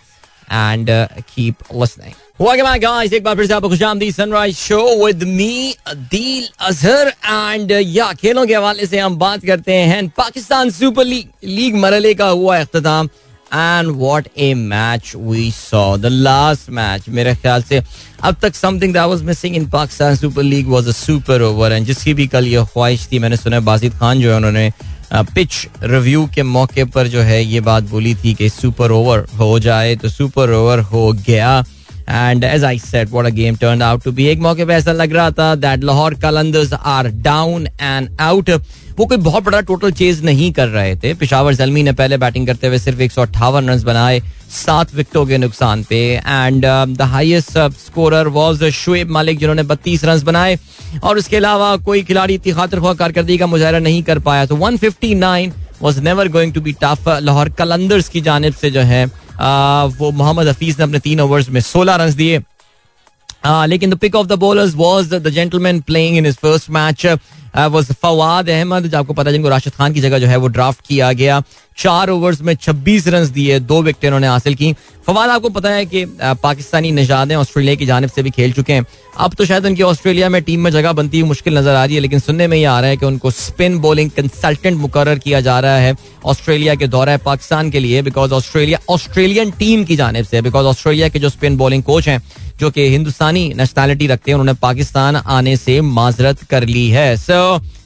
and keep listening. एक बार फिर से आपको Sunrise show with me Adeel Azhar and yeah, खेलों के हवाले से हम बात करते हैं। पाकिस्तान सुपर लीग लीग मरले का हुआ अख्ताम and what a match we saw the last match मेरे ख्याल से अब तक something that was missing in Pakistan Super League was a super over and जिसकी भी कल ये ख्वाहिश थी, मैंने सुना बाजिद खान जो है, उन्होंने पिच रिव्यू के मौके पर जो है ये बात बोली थी कि सुपर ओवर हो जाए तो सुपर ओवर हो गया। And as I said what a game turn out to be एक मौके पर ऐसा लग रहा था that Lahore Qalandars are down and out वो कोई बहुत बड़ा टोटल चेज नहीं कर रहे थे। पिशावर जलमी ने पहले बैटिंग करते हुए सिर्फ़ एक सौ अट्ठावन रन बनाए सात विकेटों के नुकसान पे। And the highest scorer was Shoaib Malik जिन्होंने बत्तीस रन बनाए। और उसके अलावा कोई खिलाड़ी इतनी खातर खुआ कारकर्दगी का मुजाहरा नहीं कर पाया। तो 159 was never going to be tough Lahore Qalandars की जानब से जो है uh, वो मोहम्मद हफीज ने अपने तीन ओवर्स में 16 रन दिए। Uh, लेकिन the pick of the bowlers was the gentleman playing in his first match was Fawad Ahmed जो आपको पता है, जिनको राशिद खान की जगह जो है, वो ड्राफ्ट किया गया। चार ओवर्स में 26 रन दिए, दो विकेट उन्होंने हासिल की। फवाद, आपको पता है कि पाकिस्तानी निजादें ऑस्ट्रेलिया की जानब से भी खेल चुके हैं। अब तो शायद उनकी ऑस्ट्रेलिया में टीम में जगह बनती हुई मुश्किल नज़र आ रही है, लेकिन सुनने में ये आ रहा है कि उनको स्पिन बॉलिंग कंसल्टेंट मुकर किया जा रहा है ऑस्ट्रेलिया के दौरा पाकिस्तान के लिए बिकॉज़ ऑस्ट्रेलिया ऑस्ट्रेलियन टीम की जानब से बिकॉज़ ऑस्ट्रेलिया के जो स्पिन बॉलिंग कोच हैं जो कि हिंदुस्तानी नेशनैलिटी रखते हैं उन्होंने पाकिस्तान आने से माजरत कर ली है। So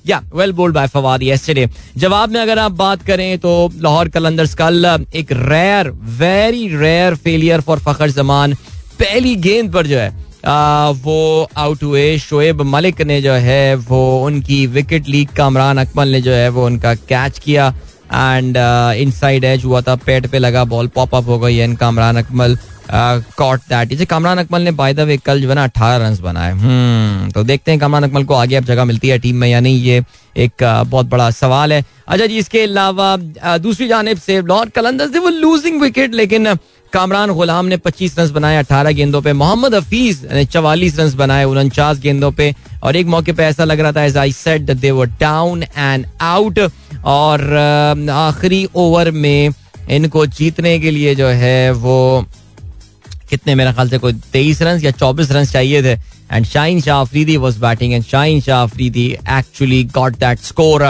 yeah well bowled by Fawad yesterday जवाब में अगर आप बात करें तो लाहौर कलंदर्स कल एक rare very rare failure for Fakhar Zaman पहली गेंद पर जो है आ, वो आउट हुए। शोएब मलिक ने जो है वो उनकी विकेट लीग कामरान अकमल ने जो है वो उनका कैच किया। एंड इन साइड एज हुआ था पेट पे लगा बॉल पॉप अप हो गई and Kamran Akmal. Caught that इसे कामरान अकमल ने बाय द वे कल जो है ना अठारह रन बनाए। हम्म तो देखते हैं कामरान अकमल को आगे अब जगह मिलती है टीम में या नहीं, ये एक बहुत बड़ा सवाल है। अच्छा जी, इसके अलावा दूसरी जानब से लॉर्ड कलंदर से वो लूजिंग विकेट लेकिन कामरान गुलाम ने 25 रन बनाए 18 गेंदों पे। मोहम्मद हफीज ने चवालीस रन बनाए उनचास गेंदों पे। और एक मौके पे ऐसा लग रहा था as I said they were down and out और आखिरी ओवर में इनको जीतने के लिए जो है वो कितने मेरे ख्याल से कोई तेईस रन या चौबीस रन चाहिए थे। And Shaheen Shah Afridi was batting and Shaheen Shah Afridi actually got that score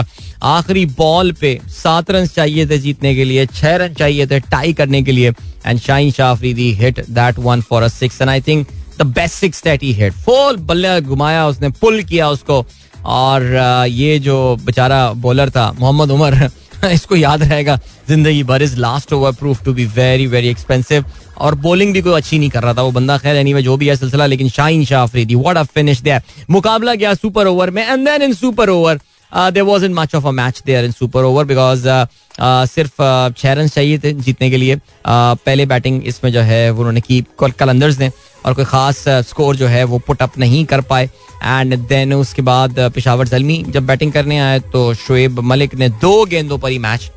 आखिरी बॉल पे सात रन चाहिए थे जीतने के लिए, छह रन चाहिए थे टाई करने के लिए। And Shaheen Shah Afridi hit that one for a six and I think the best six that he hit full बल्ले घुमाया, उसने पुल किया उसको। और ये जो बेचारा बॉलर था, मोहम्मद उमर, इसको याद रहेगा, ज़िंदगी भर is last over proved to be very very expensive और बॉलिंग भी कोई अच्छी नहीं कर रहा था। वो बंदा खैर एनीवे जो भी है सिलसिला, लेकिन Shaheen Shah Afridi what a finish there मुकाबला गया सुपर ओवर में and then in super over there was in much of a match there in super over because सिर्फ़ छह रन चाहिए थे जीतने के लिए। पहले बैटिंग इसमें जो है उन्होंने की कलंदर्स ने, और कोई खास स्कोर जो है वो पुट अप नहीं कर पाए। एंड देन उसके बाद पिशावर जलमी जब बैटिंग करने आए तो शुएब मलिक ने दो गेंदों पर ही मैच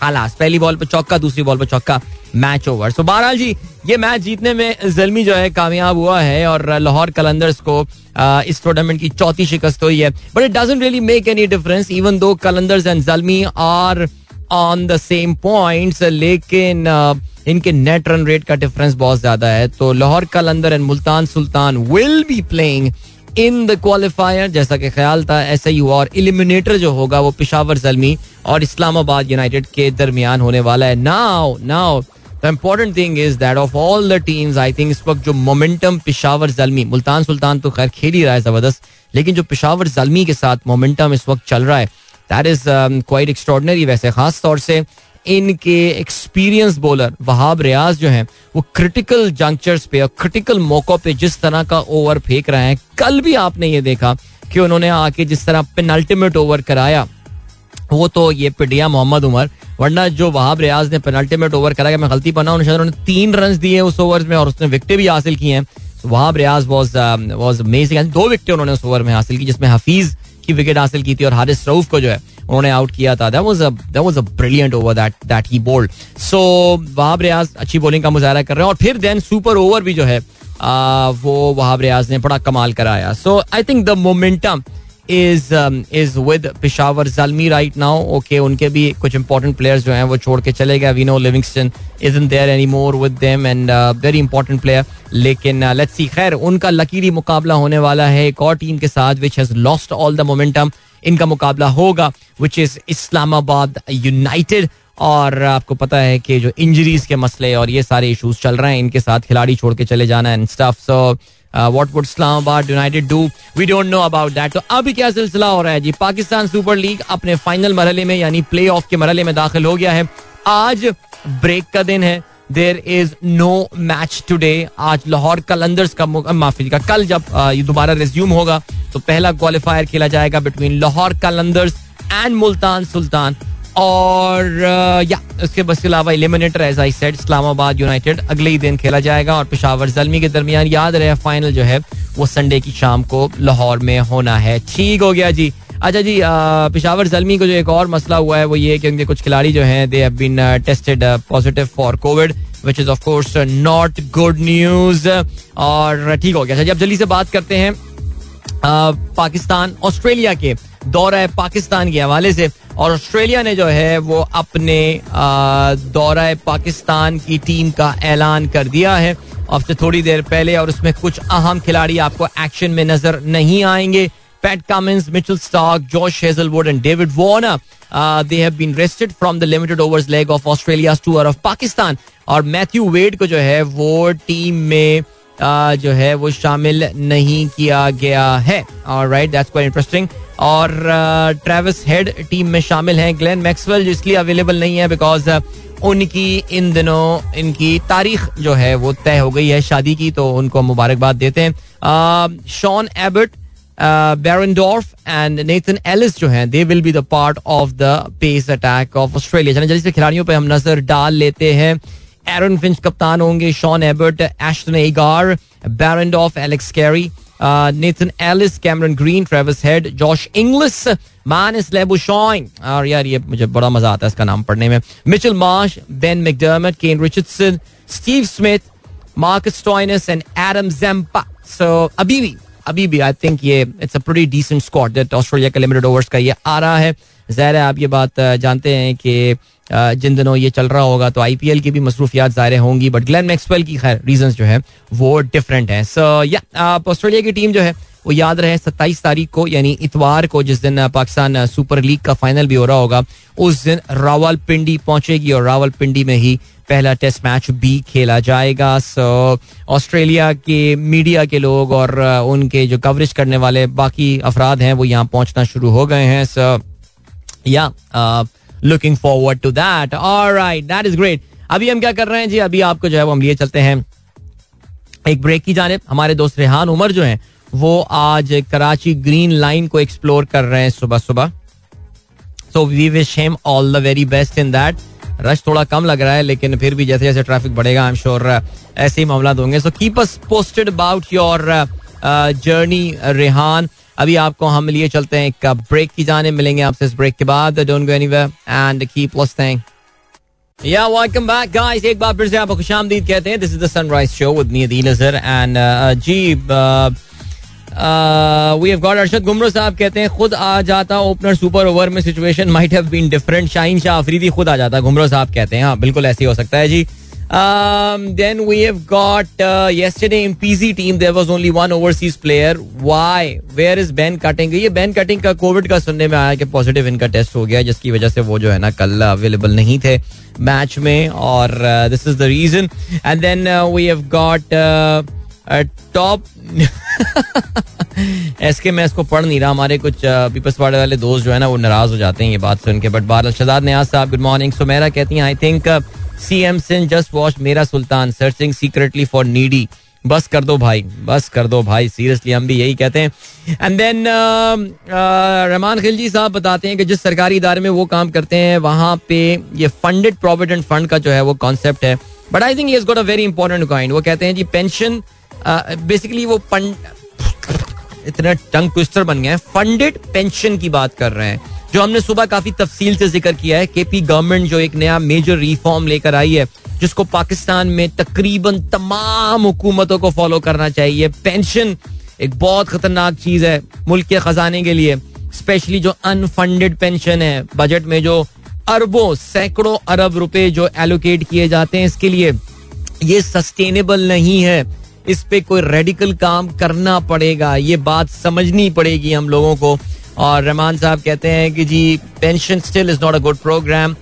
खालास पहली बॉल पे चौका, दूसरी बॉल पे चौका मैच ओवर सो बहरहाल जी, ये मैच जीतने में जलमी जो है, कामयाब हुआ है और लाहौर कलंदर्स को इस टूर्नामेंट की चौथी शिकस्त हुई है। But it doesn't really make any difference even though Qalandars and Zalmi are on the same points लेकिन इनके नेट रन रेट का डिफरेंस बहुत ज़्यादा है। तो Lahore Qalandar and Multan Sultan will be playing in the qualifier, जैसा कि ख्याल था ऐसा ही हुआ और इलिमिनेटर जो होगा वो पिशावर जलमी और इस्लामाबाद यूनाइटेड के दरमियान होने वाला है। Now now the important thing is that of all the teams I think इस वक्त जो मोमेंटम पिशावर जलमी, मुल्तान सुल्तान तो खैर खेल ही रहा है ज़बरदस्त, लेकिन जो पिशावर जलमी के साथ मोमेंटम इस वक्त चल रहा है दैट इज़ क्वाइट एक्स्ट्रॉडनरी वैसे खास तौर से इनके एक्सपीरियंस बॉलर वहाब रियाज जो हैं, वो क्रिटिकल जंक्चर्स पे और क्रिटिकल मौकों पे जिस तरह का ओवर फेंक रहे हैं, कल भी आपने ये देखा कि उन्होंने आके जिस तरह पेनल्टीमेट ओवर कराया, वो तो ये पिडिया मोहम्मद उमर, वरना जो वहाब रियाज ने पेनल्टीमेट ओवर कराया, मैं गलती पना उन्होंने तीन रन दिए उस ओवर में और उसने विकटें भी हासिल की हैं। Wahab Riaz was was amazing दो विकटें उन्होंने उस ओवर में हासिल की, जिसमें हफीज की विकेट हासिल की थी और हारिस रऊफ को जो है उन्होंने आउट किया था. That was that was a brilliant over that that he bowled so Wahab Riaz अच्छी बॉलिंग का मुजाहरा कर रहे हैं और फिर देन सुपर ओवर भी जो है आ, वो वहाब रियाज ने बड़ा कमाल कराया. So I think the momentum is is with Peshawar Zalmi right now okay उनके भी कुछ इंपॉर्टेंट प्लेयर्स जो हैं वो छोड़ के चले गए. We know Livingstone is in there any more with them and very important player लेकिन लेट्स सी खैर उनका लकीरी मुकाबला होने वाला है. एक और टीम के साथ which has lost all the momentum इनका मुकाबला होगा विच इज़ इस्लामाबाद यूनाइटेड और आपको पता है कि जो इंजरीज के मसले और ये सारे इश्यूज़ चल रहे हैं, इनके साथ खिलाड़ी छोड़ के चले जाना and stuff so what would Islamabad United do we don't know about that तो अभी क्या सिलसिला हो रहा है जी? पाकिस्तान सुपर लीग अपने फाइनल मरहले में, यानी प्ले ऑफ़ के मरहले में दाखिल हो गया है। आज ब्रेक का दिन है। There is no match today आज लाहौर कलंदर्स का माफ़ी का कल जब ये दोबारा रिज्यूम होगा तो पहला क्वालिफायर खेला जाएगा बिटवीन लाहौर कलंदर्स एंड मुल्तान सुल्तान। और या, उसके बस के अलावा eliminator as I said Islamabad United अगले ही दिन खेला जाएगा। और पिशावर जलमी के दरमियान याद रहे फाइनल जो है, वो संडे की शाम को लाहौर में होना है। ठीक हो गया जी। अच्छा जी पिशावर जलमी को जो एक और मसला हुआ है, वो ये कि उनके कुछ खिलाड़ी जो हैं they have been tested positive for Covid which is of course not good news और ठीक हो गया। अच्छा जी, अब जल्दी से बात करते हैं पाकिस्तान, ऑस्ट्रेलिया के। दौरा पाकिस्तान के हवाले से। और ऑस्ट्रेलिया ने जो है, वो अपने दौरा पाकिस्तान की टीम का ऐलान कर दिया है। अब से थोड़ी देर पहले और उसमें कुछ अहम खिलाड़ी आपको एक्शन में नज़र नहीं आएँगे। Pat Cummins, Mitchell Stark, Josh Hazelwood, and David Warner. Uh, they have been rested from the limited overs leg of Australia's tour of Pakistan. और मैथ्यू वेड को जो है वो टीम में uh, जो है वो शामिल नहीं किया गया है और राइट दैट्स क्वाइट इंटरेस्टिंग और ट्रेविस हेड टीम में शामिल हैं ग्लेन मैक्सवेल जो इसलिए अवेलेबल नहीं है बिकॉज़ उनकी इन दिनों इनकी तारीख जो है वो तय हो गई है शादी की तो उनको मुबारकबाद देते हैं Sean Abbott Behrendorff and Nathan Ellis जो हैं they will be the part of the pace attack of Australia जल्दी से खिलाड़ियों पे हम नज़र डाल लेते हैं। एरन फिंच कप्तान होंगे Sean Abbott Ashton Agar Behrendorff Alex Carey Nathan Ellis Cameron Green Travis Head Josh Inglis Marnus Labuschagne और यार, ये मुझे बड़ा मज़ा आता है इसका नाम पढ़ने में। Mitchell Marsh Ben McDermott Kane Richardson Steve Smith Marcus Stoinis and Adam Zampa so अभी भी अभी भी आई थिंक ये it's a pretty decent squad that Australia के लिमिटेड ओवर्स का ये आ रहा है। ज़ाहिर है, आप ये बात जानते हैं कि जिन दिनों ये चल रहा होगा तो आईपीएल की भी मसरूफियात ज़ाहिर होंगी बट ग्लैन मैक्सवेल की खैर रीजन जो है, वो डिफरेंट हैं। सो या ऑस्ट्रेलिया की टीम जो है वो याद रहे सत्ताईस तारीख को, यानी इतवार को, जिस दिन पाकिस्तान सुपर लीग का फाइनल भी हो रहा होगा, उस दिन रावल पिंडी पहुंचेगी और रावल पिंडी में ही पहला टेस्ट मैच भी खेला जाएगा। सो ऑस्ट्रेलिया के मीडिया के लोग और उनके जो कवरेज करने वाले बाकी अफराद हैं, वो यहाँ पहुँचना शुरू हो गए हैं। So yeah looking forward to that right that is great अभी हम क्या कर रहे हैं जी? अभी आपको जो है वो हम लिए चलते हैं। एक ब्रेक की जाने हमारे दोस्त रेहान उमर जो हैं वो आज कराची ग्रीन लाइन को एक्सप्लोर कर रहे हैं सुबह सुबह। So we wish him all the very best in that rush थोड़ा कम लग रहा है, लेकिन फिर भी जैसे जैसे ट्रैफ़िक बढ़ेगा आई एम श्योर ऐसे ही मामला होंगे so keep us posted about your journey Rehan अभी आपको हम लिए चलते हैं एक ब्रेक की जाने, मिलेंगे आपसे इस ब्रेक के बाद। Don't go anywhere and keep listening yeah welcome back guys एक बार फिर से आपको खुशामदीद कहते हैं। This is the sunrise show with me Adeel Azhar and ji we have got Arshad Gumro साहब कहते हैं खुद आ जाता ओपनर सुपर ओवर में situation might have been different Shaheen Shah Afridi खुद आ जाता गुमरो साहब कहते हैं हाँ बिल्कुल ऐसे ही हो सकता है जी then we have got uh, yesterday in PZ team there was only one overseas player. Why? Where is Ben Cutting? ये Ben Cutting का कोविड का सुनने में आया कि पॉजिटिव इनका टेस्ट हो गया जिसकी वजह से वो जो है ना कल अवेलेबल नहीं थे मैच में और this is the reason and then we have got topics के मैं इसको पढ़ नहीं रहा। हमारे कुछ पीपल्स पार्टी वाले दोस्त जो है ना, वो नाराज़ हो जाते हैं ये बात सुन के। बट बार शदाद न्याज साहब गुड मॉर्निंग सो मेरा कहती हैं I think C M Singh just watch Mera Sultan. Searching secretly for needy बस कर दो भाई, बस कर दो भाई। सीरियसली हम भी यही कहते हैं। एंड देन रहमान खिलजी साहब बताते हैं कि जिस सरकारी इदारे में वो काम करते हैं, वहाँ पे ये फंडेड प्रोविडेंट फंड का जो है, वो कॉन्सेप्ट है। But I think got a very important point वो कहते हैं जी पेंशन बेसिकली वो फंड इतने टंग ट्विस्टर बन गए हैं। फंडेड पेंशन की बात कर रहे हैं, जो हमने सुबह काफ़ी तफसील से ज़िक्र किया है। केपी गवर्नमेंट जो एक नया मेजर रिफॉर्म लेकर आई है, जिसको पाकिस्तान में तकरीबन तमाम हुकूमतों को फॉलो करना चाहिए। पेंशन एक बहुत खतरनाक चीज़ है मुल्क के खजाने के लिए स्पेशली जो अनफंडेड पेंशन है। बजट में जो अरबों, सैकड़ों अरब रुपए जो एलोकेट किए जाते हैं, इसके लिए ये सस्टेनेबल नहीं है। इस पे कोई रेडिकल काम करना पड़ेगा ये बात समझनी पड़ेगी हम लोगों को। और रहमान साहब कहते हैं कि जी pension still is not a good program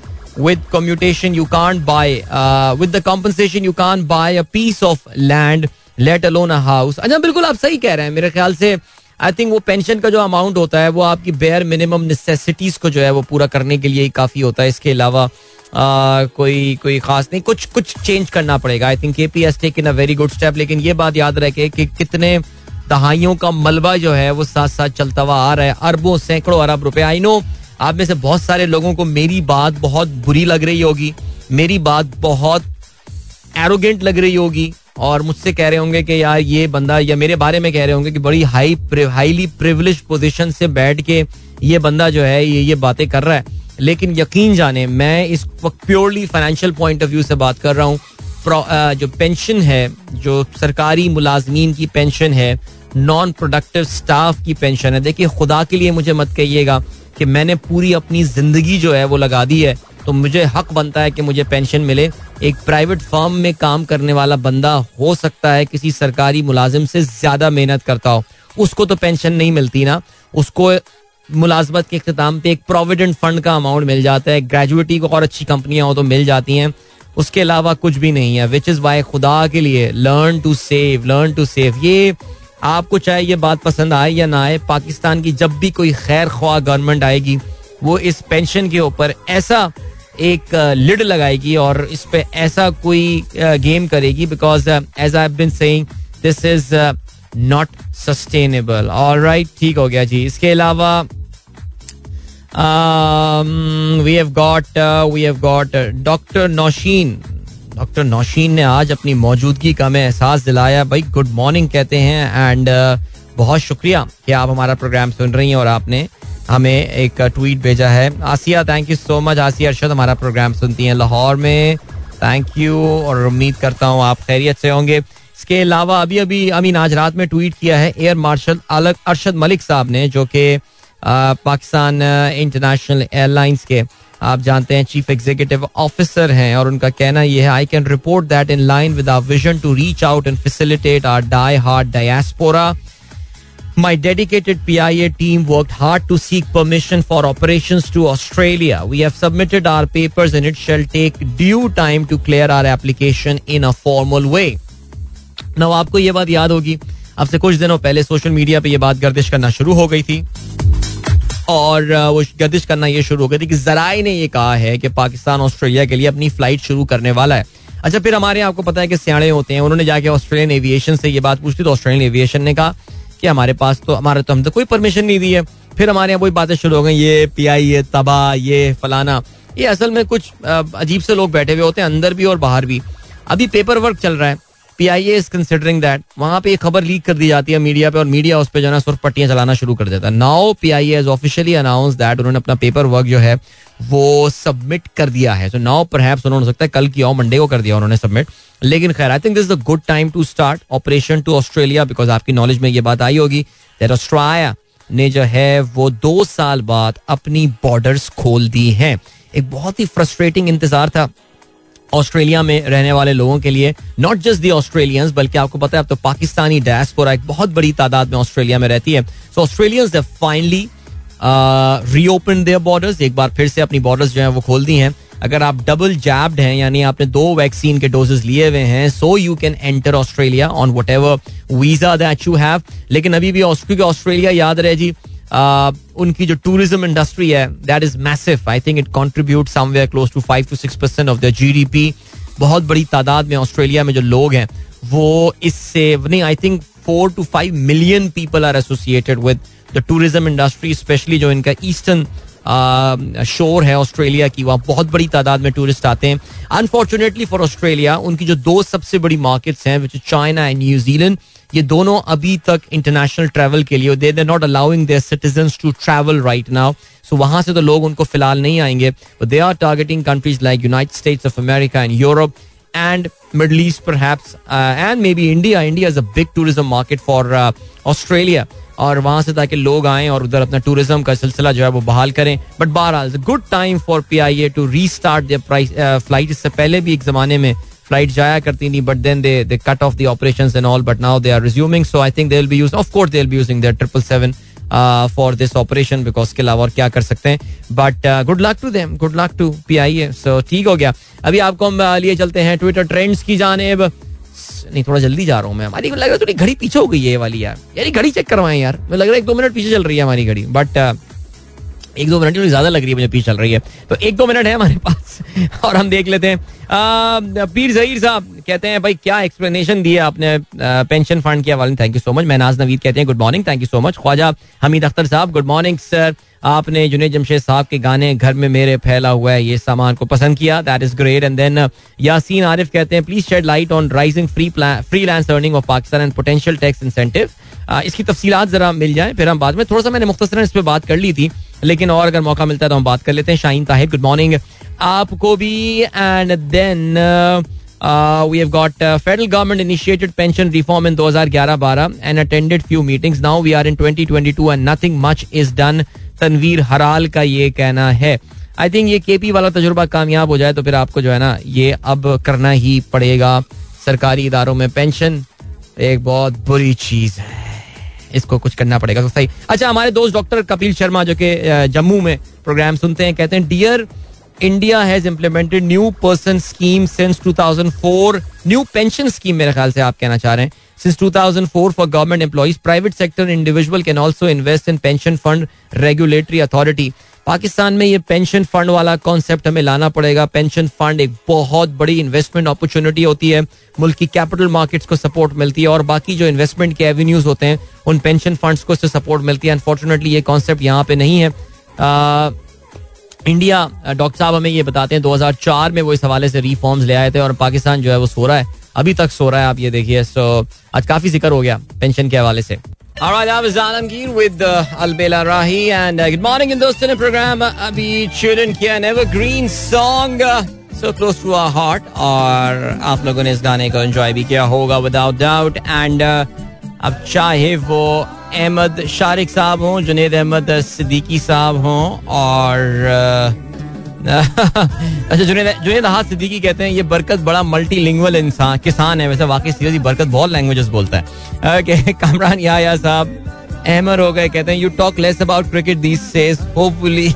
commutation you can't buy uh, with the compensation you can't buy a piece of land let alone a house. अच्छा बिल्कुल आप सही कह रहे हैं मेरे ख्याल से आई थिंक वो पेंशन का जो अमाउंट होता है वो आपकी बेयर मिनिमम नेसेसिटीज को जो है वो पूरा करने के लिए ही काफ़ी होता है। इसके अलावा कोई कोई खास नहीं, कुछ कुछ चेंज करना पड़ेगा. I think KP's taken a very good step लेकिन ये बात याद रखे कि कितने दहाइयों का मलबा जो है, वो साथ साथ चलता हुआ आ रहा है. अरबों, सैकड़ों अरब रुपए. आई नो आप में से बहुत सारे लोगों को मेरी बात बहुत बुरी लग रही होगी. मेरी बात बहुत एरोगेंट लग रही होगी. और मुझसे कह रहे होंगे कि यार ये बंदा या मेरे बारे में कह रहे होंगे कि बड़ी हाई हाईली प्रिविलेज पोजीशन से बैठ के ये बंदा जो है, ये ये बातें कर रहा है. लेकिन यकीन जाने, मैं इस वक्त purely financial point of view से बात कर रहा हूँ। जो पेंशन है, जो सरकारी मुलाजमीन की पेंशन है नॉन प्रोडक्टिव स्टाफ की पेंशन है, देखिए, खुदा के लिए मुझे मत कहिएगा कि मैंने पूरी अपनी ज़िंदगी जो है वो लगा दी है। तो मुझे हक बनता है कि मुझे पेंशन मिले। एक प्राइवेट फर्म में काम करने वाला बंदा हो सकता है, किसी सरकारी मुलाजिम से ज़्यादा मेहनत करता हो। उसको तो पेंशन नहीं मिलती ना। उसको मुलाजमत के अख्ताम पे एक प्रोविडेंट फंड का अमाउंट मिल जाता है। ग्रेजुएटी को और अच्छी कंपनियाँ हो तो मिल जाती हैं। उसके अलावा कुछ भी नहीं है विच इज़ वाई खुदा के लिए learn to save learn to save ये आपको चाहे ये बात पसंद आए या ना आए, पाकिस्तान की जब भी कोई खैर ख्वाह गवर्नमेंट आएगी, वो इस पेंशन के ऊपर ऐसा एक लिड लगाएगी और इस पर ऐसा कोई गेम करेगी because as I been saying this is not sustainable और राइट ठीक हो गया जी। इसके अलावा we have got we have got doctor Naushin doctor Naushin ने आज अपनी मौजूदगी का हमें एहसास दिलाया। भाई गुड मॉर्निंग कहते हैं एंड uh, बहुत शुक्रिया कि आप हमारा प्रोग्राम सुन रही हैं और आपने हमें एक ट्वीट भेजा है। Asiya thank you so much Asiya Arshad हमारा प्रोग्राम सुनती हैं लाहौर में। थैंक यू और उम्मीद करता हूँ आप खैरियत से होंगे। इसके अलावा अभी अभी अमीन आज रात में ट्वीट किया है एयर मार्शल अलग अरशद मलिक साहब ने जो कि uh, पाकिस्तान इंटरनेशनल एयरलाइंस के आप जानते हैं चीफ एग्जीक्यूटिव ऑफिसर हैं और उनका कहना यह है I can report that in line with our vision to reach out and facilitate our die hard diaspora My dedicated PIA team worked hard to seek permission for operations to Australia. We have submitted our papers and it shall take due time to clear our application in a formal way. Now आपको ये बात याद होगी। अब से कुछ दिनों पहले सोशल मीडिया पे ये बात गर्दिश करना शुरू हो गई थी। और वो गर्दिश करना ये शुरू हो गई थी कि जराए ने ये कहा है कि पाकिस्तान ऑस्ट्रेलिया के लिए अपनी फ़्लाइट शुरू करने वाला है। अच्छा फिर हमारे यहाँ आपको पता है कि सियाणे होते हैं, उन्होंने जाके ऑस्ट्रेलियन एविएशन से ये बात पूछी तो ऑस्ट्रेलियन एविएशन ने कहा कि हमारे पास तो हमारे तो हम तो कोई परमिशन नहीं दी है। फिर हमारे यहाँ वही बातें शुरू हो गई, ये पी आई ये तबाह, ये फलाना, ये असल में कुछ अजीब से लोग बैठे हुए होते हैं, अंदर भी और बाहर भी। अभी पेपर वर्क चल रहा है P I is considering that वहाँ पे खबर लीक कर दी जाती है मीडिया पे और मीडिया उस पर जो है सुर्ख पट्टियाँ चलाना शुरू कर देता है। Now P I has officially announce that उन्होंने अपना पेपर वर्क जो है, वो सबमिट कर दिया है। तो नाउ पर उन्होंने सकता है कल की और मंडे को कर दिया उन्होंने सबमिट लेकिन खैर I think this a good time to start operation to Australia because आपकी नॉलेज में ये बात आई होगी दैट ऑस्ट्रेलिया ने जो है, वो दो साल बाद अपनी बॉर्डर्स खोल दी हैं। एक बहुत ही फ्रस्ट्रेटिंग इंतज़ार था। ऑस्ट्रेलिया में रहने वाले लोगों के लिए नॉट जस्ट दी ऑस्ट्रेलियंस बल्कि आपको पता है अब तो पाकिस्तानी डायस्पोरा एक बहुत बड़ी तादाद में ऑस्ट्रेलिया में रहती है। So Australians finally reopen their borders एक बार फिर से अपनी बॉर्डर्स जो है वो खोल दी हैं। अगर आप डबल जैब्ड हैं, यानी आपने दो वैक्सीन के डोजेस लिए हुए हैं so you can enter Australia on whatever visa that you have लेकिन अभी भी ऑस्ट्रेलिया याद रहे जी उनकी जो टूरिज़्म इंडस्ट्री है that is massive I think it contribute somewhere close to five to six percent of the G D P बहुत बड़ी तादाद में ऑस्ट्रेलिया में जो लोग हैं, वो इससे, नहीं I think four to five million people are associated with the tourism industry specially जो इनका ईस्टर्न शोर है ऑस्ट्रेलिया की, वहाँ बहुत बड़ी तादाद में टूरिस्ट आते हैं। अनफॉर्चुनेटली फॉर ऑस्ट्रेलिया उनकी जो दो सबसे बड़ी मार्केट्स हैं विच चाइना एंड न्यूजीलैंड ये दोनों अभी तक इंटरनेशनल ट्रैवल के लिए they not allowing their citizen to travel right now so वहाँ से तो लोग उनको फ़िलहाल नहीं आएँगे they are targeting countries like United States of America and Europe and Middle East पर and maybe India India is a big tourism market for Australia और वहाँ से ताकि लोग आए और उधर अपना टूरिज़्म का सिलसिला जो है वो बहाल करें। बट बहरहाल good time for P I A to restart इससे पहले भी एक जमाने में फ़्लाइट जाया करती थी but then they they cut off the operation and all but now they are resuming so I think they will be use of course they will be using their triple seven for this operation because के अलावा और क्या कर सकते हैं but good luck to them good luck to P I A so ठीक हो गया अभी आपको हम लिए चलते हैं ट्विटर ट्रेंड्स की जाने नहीं, थोड़ा जल्दी जा रहा हूँ मैं। हमारी लग रहा है थोड़ी घड़ी पीछे हो गई है ये वाली यार। यार घड़ी चेक करवाएँ यार। मुझे लग रहा है एक दो मिनट पीछे चल रही है हमारी घड़ी। बट एक दो मिनट ज़्यादा लग रही है, मुझे पीछे चल रही है। तो एक दो मिनट है हमारे पास, और हम देख लेते हैं। पीर जहीर साहब कहते हैं, भाई, क्या एक्सप्लेनेशन दिए आपने पेंशन फंड के हवाले? Thank you so much Mahnaz Naveed कहते हैं good morning thank you so much Khwaja Hamid Akhtar साहब गुड मॉर्निंग सर आपने जुनेद जमशेद साहब के गाने, घर में मेरे फैला हुआ है, ये सामान को पसंद किया that is great and then Yasin Arif कहते हैं please shed light on rising free freelance earning of Pakistan and potential tax incentive इसकी तफसीत जरा मिल जाए, फिर हम बाद में, थोड़ा सा मैंने मुख्तर इस पर बात कर ली थी लेकिन और अगर मौका मिलता है तो हम बात कर लेते हैं। शाहीन ताहिब गुड मॉर्निंग आपको भी and then we have got federal government initiated pension reform in 2011-12 and attended few meetings now we are in 2022 and nothing much is done Tanveer Haral का ये कहना है आई थिंक ये केपी वाला तजुर्बा कामयाब हो जाए तो फिर आपको जो है ना ये अब करना ही पड़ेगा सरकारी इदारों में पेंशन एक बहुत बुरी चीज़ है इसको कुछ करना पड़ेगा। तो सही। अच्छा हमारे दोस्त डॉक्टर कपिल शर्मा, जो कि जम्मू में प्रोग्राम सुनते हैं, कहते हैं dear India has implemented new person scheme since 2004 new pension scheme मेरे ख्याल से आप कहना चाह रहे हैं। Since 2004 for government employees private sector individual can also invest in pension fund regulatory authority Pakistan में ये पेंशन फंड वाला कॉन्सेप्ट हमें लाना पड़ेगा। पेंशन फंड एक बहुत बड़ी इन्वेस्टमेंट अपॉर्चुनिटी होती है। मुल्क की कैपिटल मार्केट्स को सपोर्ट मिलती है और बाकी जो इन्वेस्टमेंट के एवेन्यूज होते हैं, उन पेंशन फंड्स को इससे सपोर्ट मिलती है। अनफॉर्चुनेटली ये कॉन्सेप्ट यहाँ पे नहीं है। इंडिया डॉक्टर साहब हमें ये बताते हैं 2004 में वो इस हवाले से रिफॉर्म्स ले आए थे और पाकिस्तान जो है वो सो रहा है। अभी तक सो रहा है, आप ये देखिए। सो आज काफ़ी ज़िक्र हो गया पेंशन के हवाले से। Alright, that was Alamgir with uh, Albela Rahi and uh, good morning in दोस्तों ने प्रोग्राम अभी चुनन किया an evergreen song uh, so close to our heart और आप लोगों ने इस गाने को एंजॉय भी किया होगा without doubt and uh, अब चाहे वो अहमद शारिक साहब हों जुनेद अहमद सिद्दीकी साहब हों और अच्छा जुनेद जुनेद हाथ सिद्दीकी कहते हैं, ये बरकत बड़ा मल्टी लिंगुअल इंसान किसान है, वैसे वाकई सीरियसली बरकत बहुत लैंग्वेजेस बोलता है। ओके कामरान या या साहब, अहमर हो गए, कहते हैं you talk less about cricket these days hopefully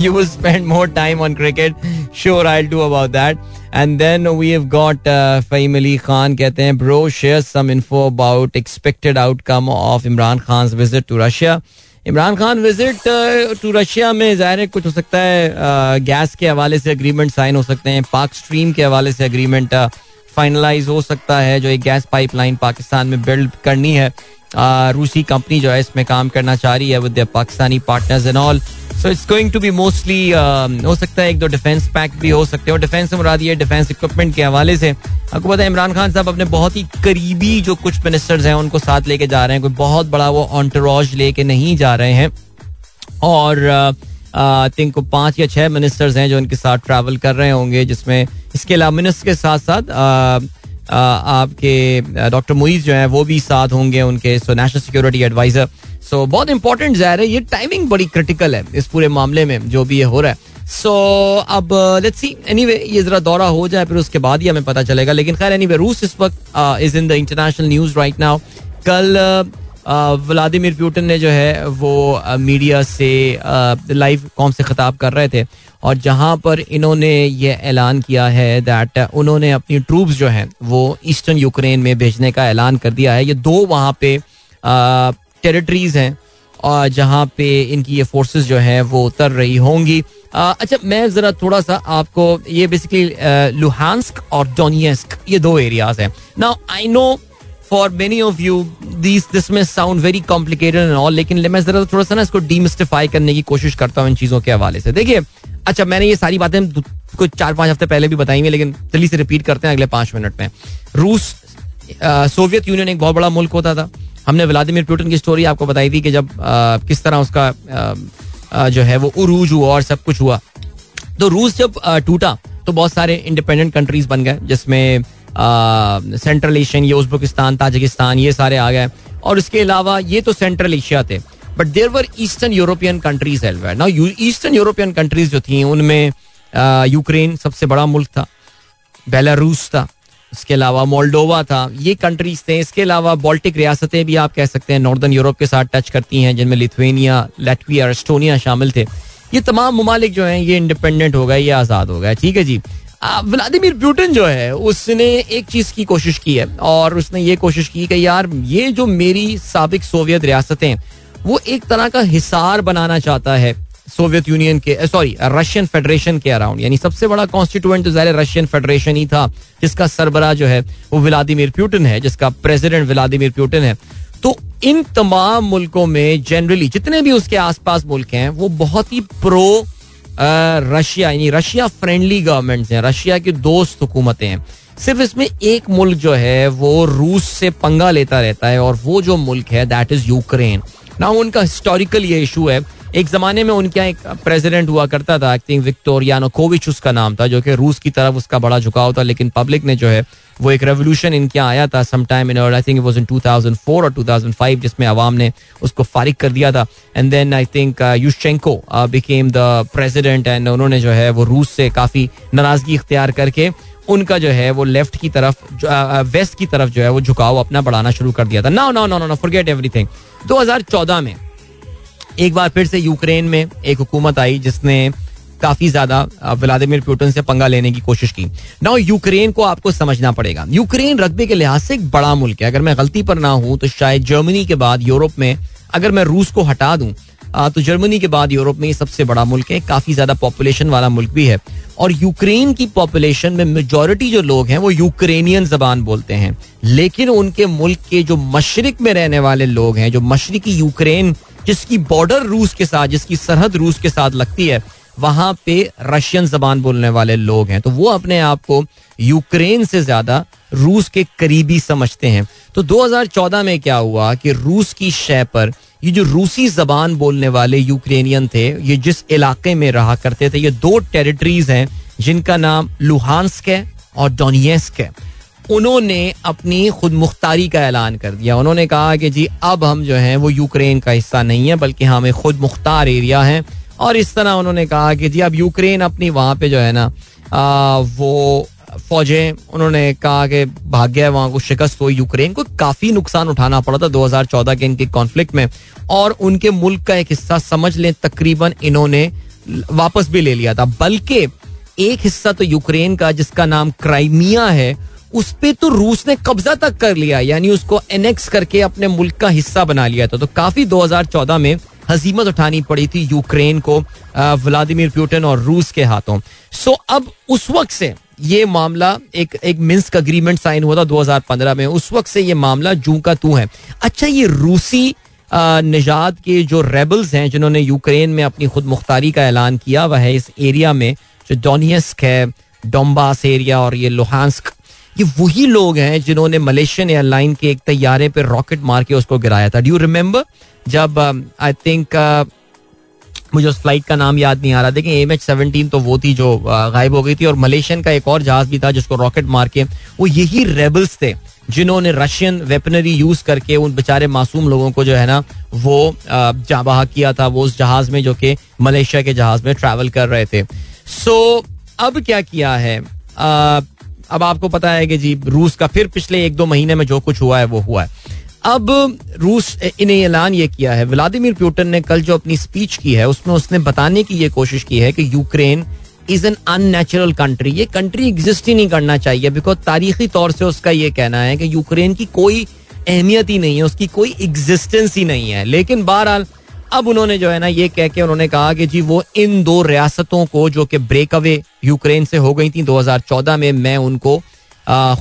you will spend more time on cricket sure I do about that and then we have got Fahim Ali Khan कहते हैं bro share some info about expected outcome of Imran Khan visit to Russia Imran Khan visit to Russia में ज़ाहिर कुछ हो सकता है gas के हवाले से अग्रीमेंट साइन हो सकते हैं पाक स्ट्रीम के हवाले से अग्रीमेंट फाइनलाइज हो सकता है, जो एक गैस पाइपलाइन पाकिस्तान में बिल्ड करनी है। रूसी कंपनी जो है इसमें काम करना चाह रही है with Pakistani partners and all so it's going to be mostly हो सकता है एक दो डिफेंस पैक भी हो सकते हैं। और डिफेंस से मुराद ये डिफेंस इक्विपमेंट के हवाले से, आपको पता है इमरान खान साहब अपने बहुत ही करीबी जो कुछ मिनिस्टर्स हैं, उनको साथ लेके जा रहे हैं। कोई बहुत बड़ा वो ऑन्टरॉज लेके नहीं जा रहे हैं। और आई थिंक पाँच या छह मिनिस्टर्स हैं जो उनके साथ ट्रैवल कर रहे होंगे, जिसमें इसके अलावा मिनिस्टर के साथ साथ आपके डॉक्टर मुईज जो है, वो भी साथ होंगे उनके so national security adviser so बहुत इंपॉर्टेंट ज़ाहिर है, ये टाइमिंग बड़ी क्रिटिकल है इस पूरे मामले में, जो भी ये हो रहा है। सो अब लेट्स सी एनीवे ये जरा दौरा हो जाए, फिर उसके बाद ही हमें पता चलेगा। लेकिन खैर एनीवे रूस इस वक्त is in the international news right now कल व्लादिमिर पुतिन ने जो है, वो मीडिया से लाइव कॉम से खिताब कर रहे थे और जहाँ पर इन्होंने ये ऐलान किया है दैट उन्होंने अपनी ट्रूप्स जो हैं, वो ईस्टर्न यूक्रेन में भेजने का ऐलान कर दिया है। ये दो वहाँ पे टेरिटरीज हैं और जहाँ पे इनकी ये फोर्सेस जो हैं, वो उतर रही होंगी। अच्छा मैं ज़रा थोड़ा सा आपको ये बेसिकली लुहानस्क और डोनियस्क ये दो एरियाज़ हैं। Now I know for many of you this this may sound very complicated and all लेकिन मैं जरा थोड़ा सा ना इसको डीमिस्टिफाई करने की कोशिश करता हूँ इन चीज़ों के हवाले से। देखिए अच्छा मैंने ये सारी बातें कुछ चार पाँच हफ़्ते पहले भी बताई हुई लेकिन जल्दी से रिपीट करते हैं अगले पाँच मिनट में। रूस सोवियत यूनियन एक बहुत बड़ा मुल्क होता था। हमने व्लादिमिर पुटिन की स्टोरी आपको बताई थी कि जब आ, किस तरह उसका आ, जो है वो उरूज हुआ और सब कुछ हुआ। तो रूस जब टूटा तो बहुत सारे इंडिपेंडेंट कंट्रीज़ बन गए जिसमें सेंट्रल एशियन ये उज्बेकिस्तान ताजिकिस्तान ये सारे आ गए। और इसके अलावा ये तो सेंट्रल एशिया थे। But there were eastern European countries all were eastern European countries जो थी, उनमें यूक्रेन सबसे बड़ा मुल्क था। बेलारूस था। इसके अलावा मोल्डोवा था। ये कंट्रीज़ थे। इसके अलावा बॉल्टिक रियासतें भी आप कह सकते हैं नॉर्दर्न यूरोप के साथ टच करती हैं, जिनमें लिथुएनिया लेटविया एस्टोनिया शामिल थे। ये तमाम ममालिक जो हैं, ये इंडिपेंडेंट हो गए, ये आज़ाद हो गए। ठीक है जी? व्लादिमिर पुटिन जो है, उसने एक चीज़ की कोशिश की है, और उसने ये कोशिश की कि यार, ये जो मेरी सबक सोवियत रियासतें, वो एक तरह का हिसार बनाना चाहता है सोवियत यूनियन के सॉरी रशियन फेडरेशन के अराउंड यानी सबसे बड़ा कॉन्स्टिट्यूएंट तो ज़ाहिर रशियन फेडरेशन ही था, जिसका सरबरा जो है, वो व्लादिमिर पुटिन है, जिसका प्रेसिडेंट व्लादिमिर पुटिन है। तो इन तमाम मुल्कों में जनरली जितने भी उसके आसपास मुल्क हैं, वो बहुत ही प्रो रशिया, यानी रशिया फ्रेंडली गवर्नमेंट हैं, रशिया की दोस्त हुकूमतें हैं। सिर्फ़ इसमें एक मुल्क जो है, वो रूस से पंगा लेता रहता है और वो जो मुल्क है दैट इज़ यूक्रेन ना उनका हिस्टोरिकल ये इशू है एक जमाने में उनके एक प्रेसिडेंट हुआ करता था आई थिंक विक्टोरियानोकोविच उसका नाम था, जो कि रूस की तरफ़ उसका बड़ा झुकाव था, लेकिन पब्लिक ने जो है, वो एक रेवोल्यूशन इनके आया था some time in I think was in 2004 और 2005 जिसमें अवाम ने उसको फारिग कर दिया था। And then I think Yushchenko became the president and उन्होंने जो है, वो रूस से काफ़ी नाराज़गी इख्तियार करके उनका जो है, वो लेफ़्ट की तरफ़ वेस्ट की तरफ़ जो है, वो झुकाव अपना बढ़ाना शुरू कर दिया था। No no no no forget everything 2014 में एक बार फिर से यूक्रेन में एक हुकूमत आई जिसने काफ़ी ज़्यादा व्लादिमिर पुटिन से पंगा लेने की कोशिश की। नाउ, यूक्रेन को आपको समझना पड़ेगा। यूक्रेन रकबे के लिहाज से एक बड़ा मुल्क है। अगर मैं गलती पर ना हूँ तो शायद जर्मनी के बाद यूरोप में, अगर मैं रूस को हटा दूँ तो जर्मनी के बाद यूरोप में ये सबसे बड़ा मुल्क है। काफ़ी ज़्यादा पॉपुलेशन वाला मुल्क भी है। और यूक्रेन की पॉपुलेशन में मेजोरिटी जो लोग हैं, वो यूक्रेनियन जबान बोलते हैं। लेकिन उनके मुल्क के जो मशरक में रहने वाले लोग हैं, जो मशरकी यूक्रेन जिसकी बॉर्डर रूस के साथ, जिसकी सरहद रूस के साथ लगती है, वहाँ पे रशियन जबान बोलने वाले लोग हैं। तो वो अपने आप को यूक्रेन से ज़्यादा रूस के करीबी समझते हैं। तो 2014 में क्या हुआ कि रूस की शय पर ये जो रूसी जबान बोलने वाले यूक्रेनियन थे, ये जिस इलाके में रहा करते थे, ये दो टेरिटरीज हैं, जिनका नाम लुहानस्क है और डोनियस्क है। उन्होंने अपनी खुद मुख्तारी का ऐलान कर दिया। उन्होंने कहा कि जी, अब हम जो हैं, वो यूक्रेन का हिस्सा नहीं है, बल्कि हमें खुद मुख्तार एरिया है। और इस तरह उन्होंने कहा कि जी, अब यूक्रेन अपनी वहाँ पे जो है ना वो फौजें, उन्होंने कहा कि भाग्य है वहाँ को शिकस्त हुई। यूक्रेन को काफ़ी नुकसान उठाना पड़ा था 2014 के इनके कॉन्फ्लिक्ट में। और उनके मुल्क का एक हिस्सा, समझ लें, तकरीबन इन्होंने वापस भी ले लिया था। बल्कि एक हिस्सा तो यूक्रेन का, जिसका नाम क्राइमिया है उस पर तो रूस ने कब्जा तक कर लिया, यानी उसको एनेक्स करके अपने मुल्क का हिस्सा बना लिया था। तो काफ़ी 2014 में हजीमत उठानी पड़ी थी यूक्रेन को व्लादिमिर पुटिन और रूस के हाथों। सो अब उस वक्त से ये मामला एक एक मिन्स्क अग्रीमेंट साइन हुआ था 2015 में। उस वक्त से ये मामला जू का तू है। अच्छा ये रूसी निजात के जो रेबल्स हैं, जिन्होंने यूक्रेन में अपनी खुद मुख्तारी का ऐलान किया, वह है इस एरिया में जो डोनियस्क है डोम्बास एरिया और ये लोहानस्क ये वही लोग हैं जिन्होंने मलेशियन एयरलाइन के एक तैयारे पर रॉकेट मार के उसको गिराया था। डू रिमेम्बर जब आई um, थिंक uh, मुझे उस फ़्लाइट का नाम याद नहीं आ रहा। देखिए एम एच सेवनटीन तो वो थी जो uh, गायब हो गई थी और मलेशियन का एक और जहाज़ भी था जिसको रॉकेट मार के वो यही रेबल्स थे जिन्होंने रशियन वेपनरी यूज़ करके उन बेचारे मासूम लोगों को जो है ना वो uh, जाबाह किया था वो उस जहाज़ में जो कि मलेशिया के जहाज़ में ट्रैवल कर रहे थे। सो so, अब क्या किया है? अब आपको पता है कि जी, रूस का फिर पिछले एक दो महीने में जो कुछ हुआ है, वो हुआ है। अब रूस ने ऐलान ये किया है, व्लादिमिर पुटिन ने कल जो अपनी स्पीच की है, उसमें उसने बताने की ये कोशिश की है कि Ukraine is an unnatural country ये कंट्री एग्जिस्ट ही नहीं करना चाहिए बिकॉज़ तारीखी तौर से उसका ये कहना है कि यूक्रेन की कोई अहमियत ही नहीं है, उसकी कोई एग्जिस्टेंस ही नहीं है। लेकिन बहरहाल अब उन्होंने जो है ना ये कह के उन्होंने कहा कि जी वो इन दो रियासतों को जो कि ब्रेक अवे यूक्रेन से हो गई थी 2014 में, मैं उनको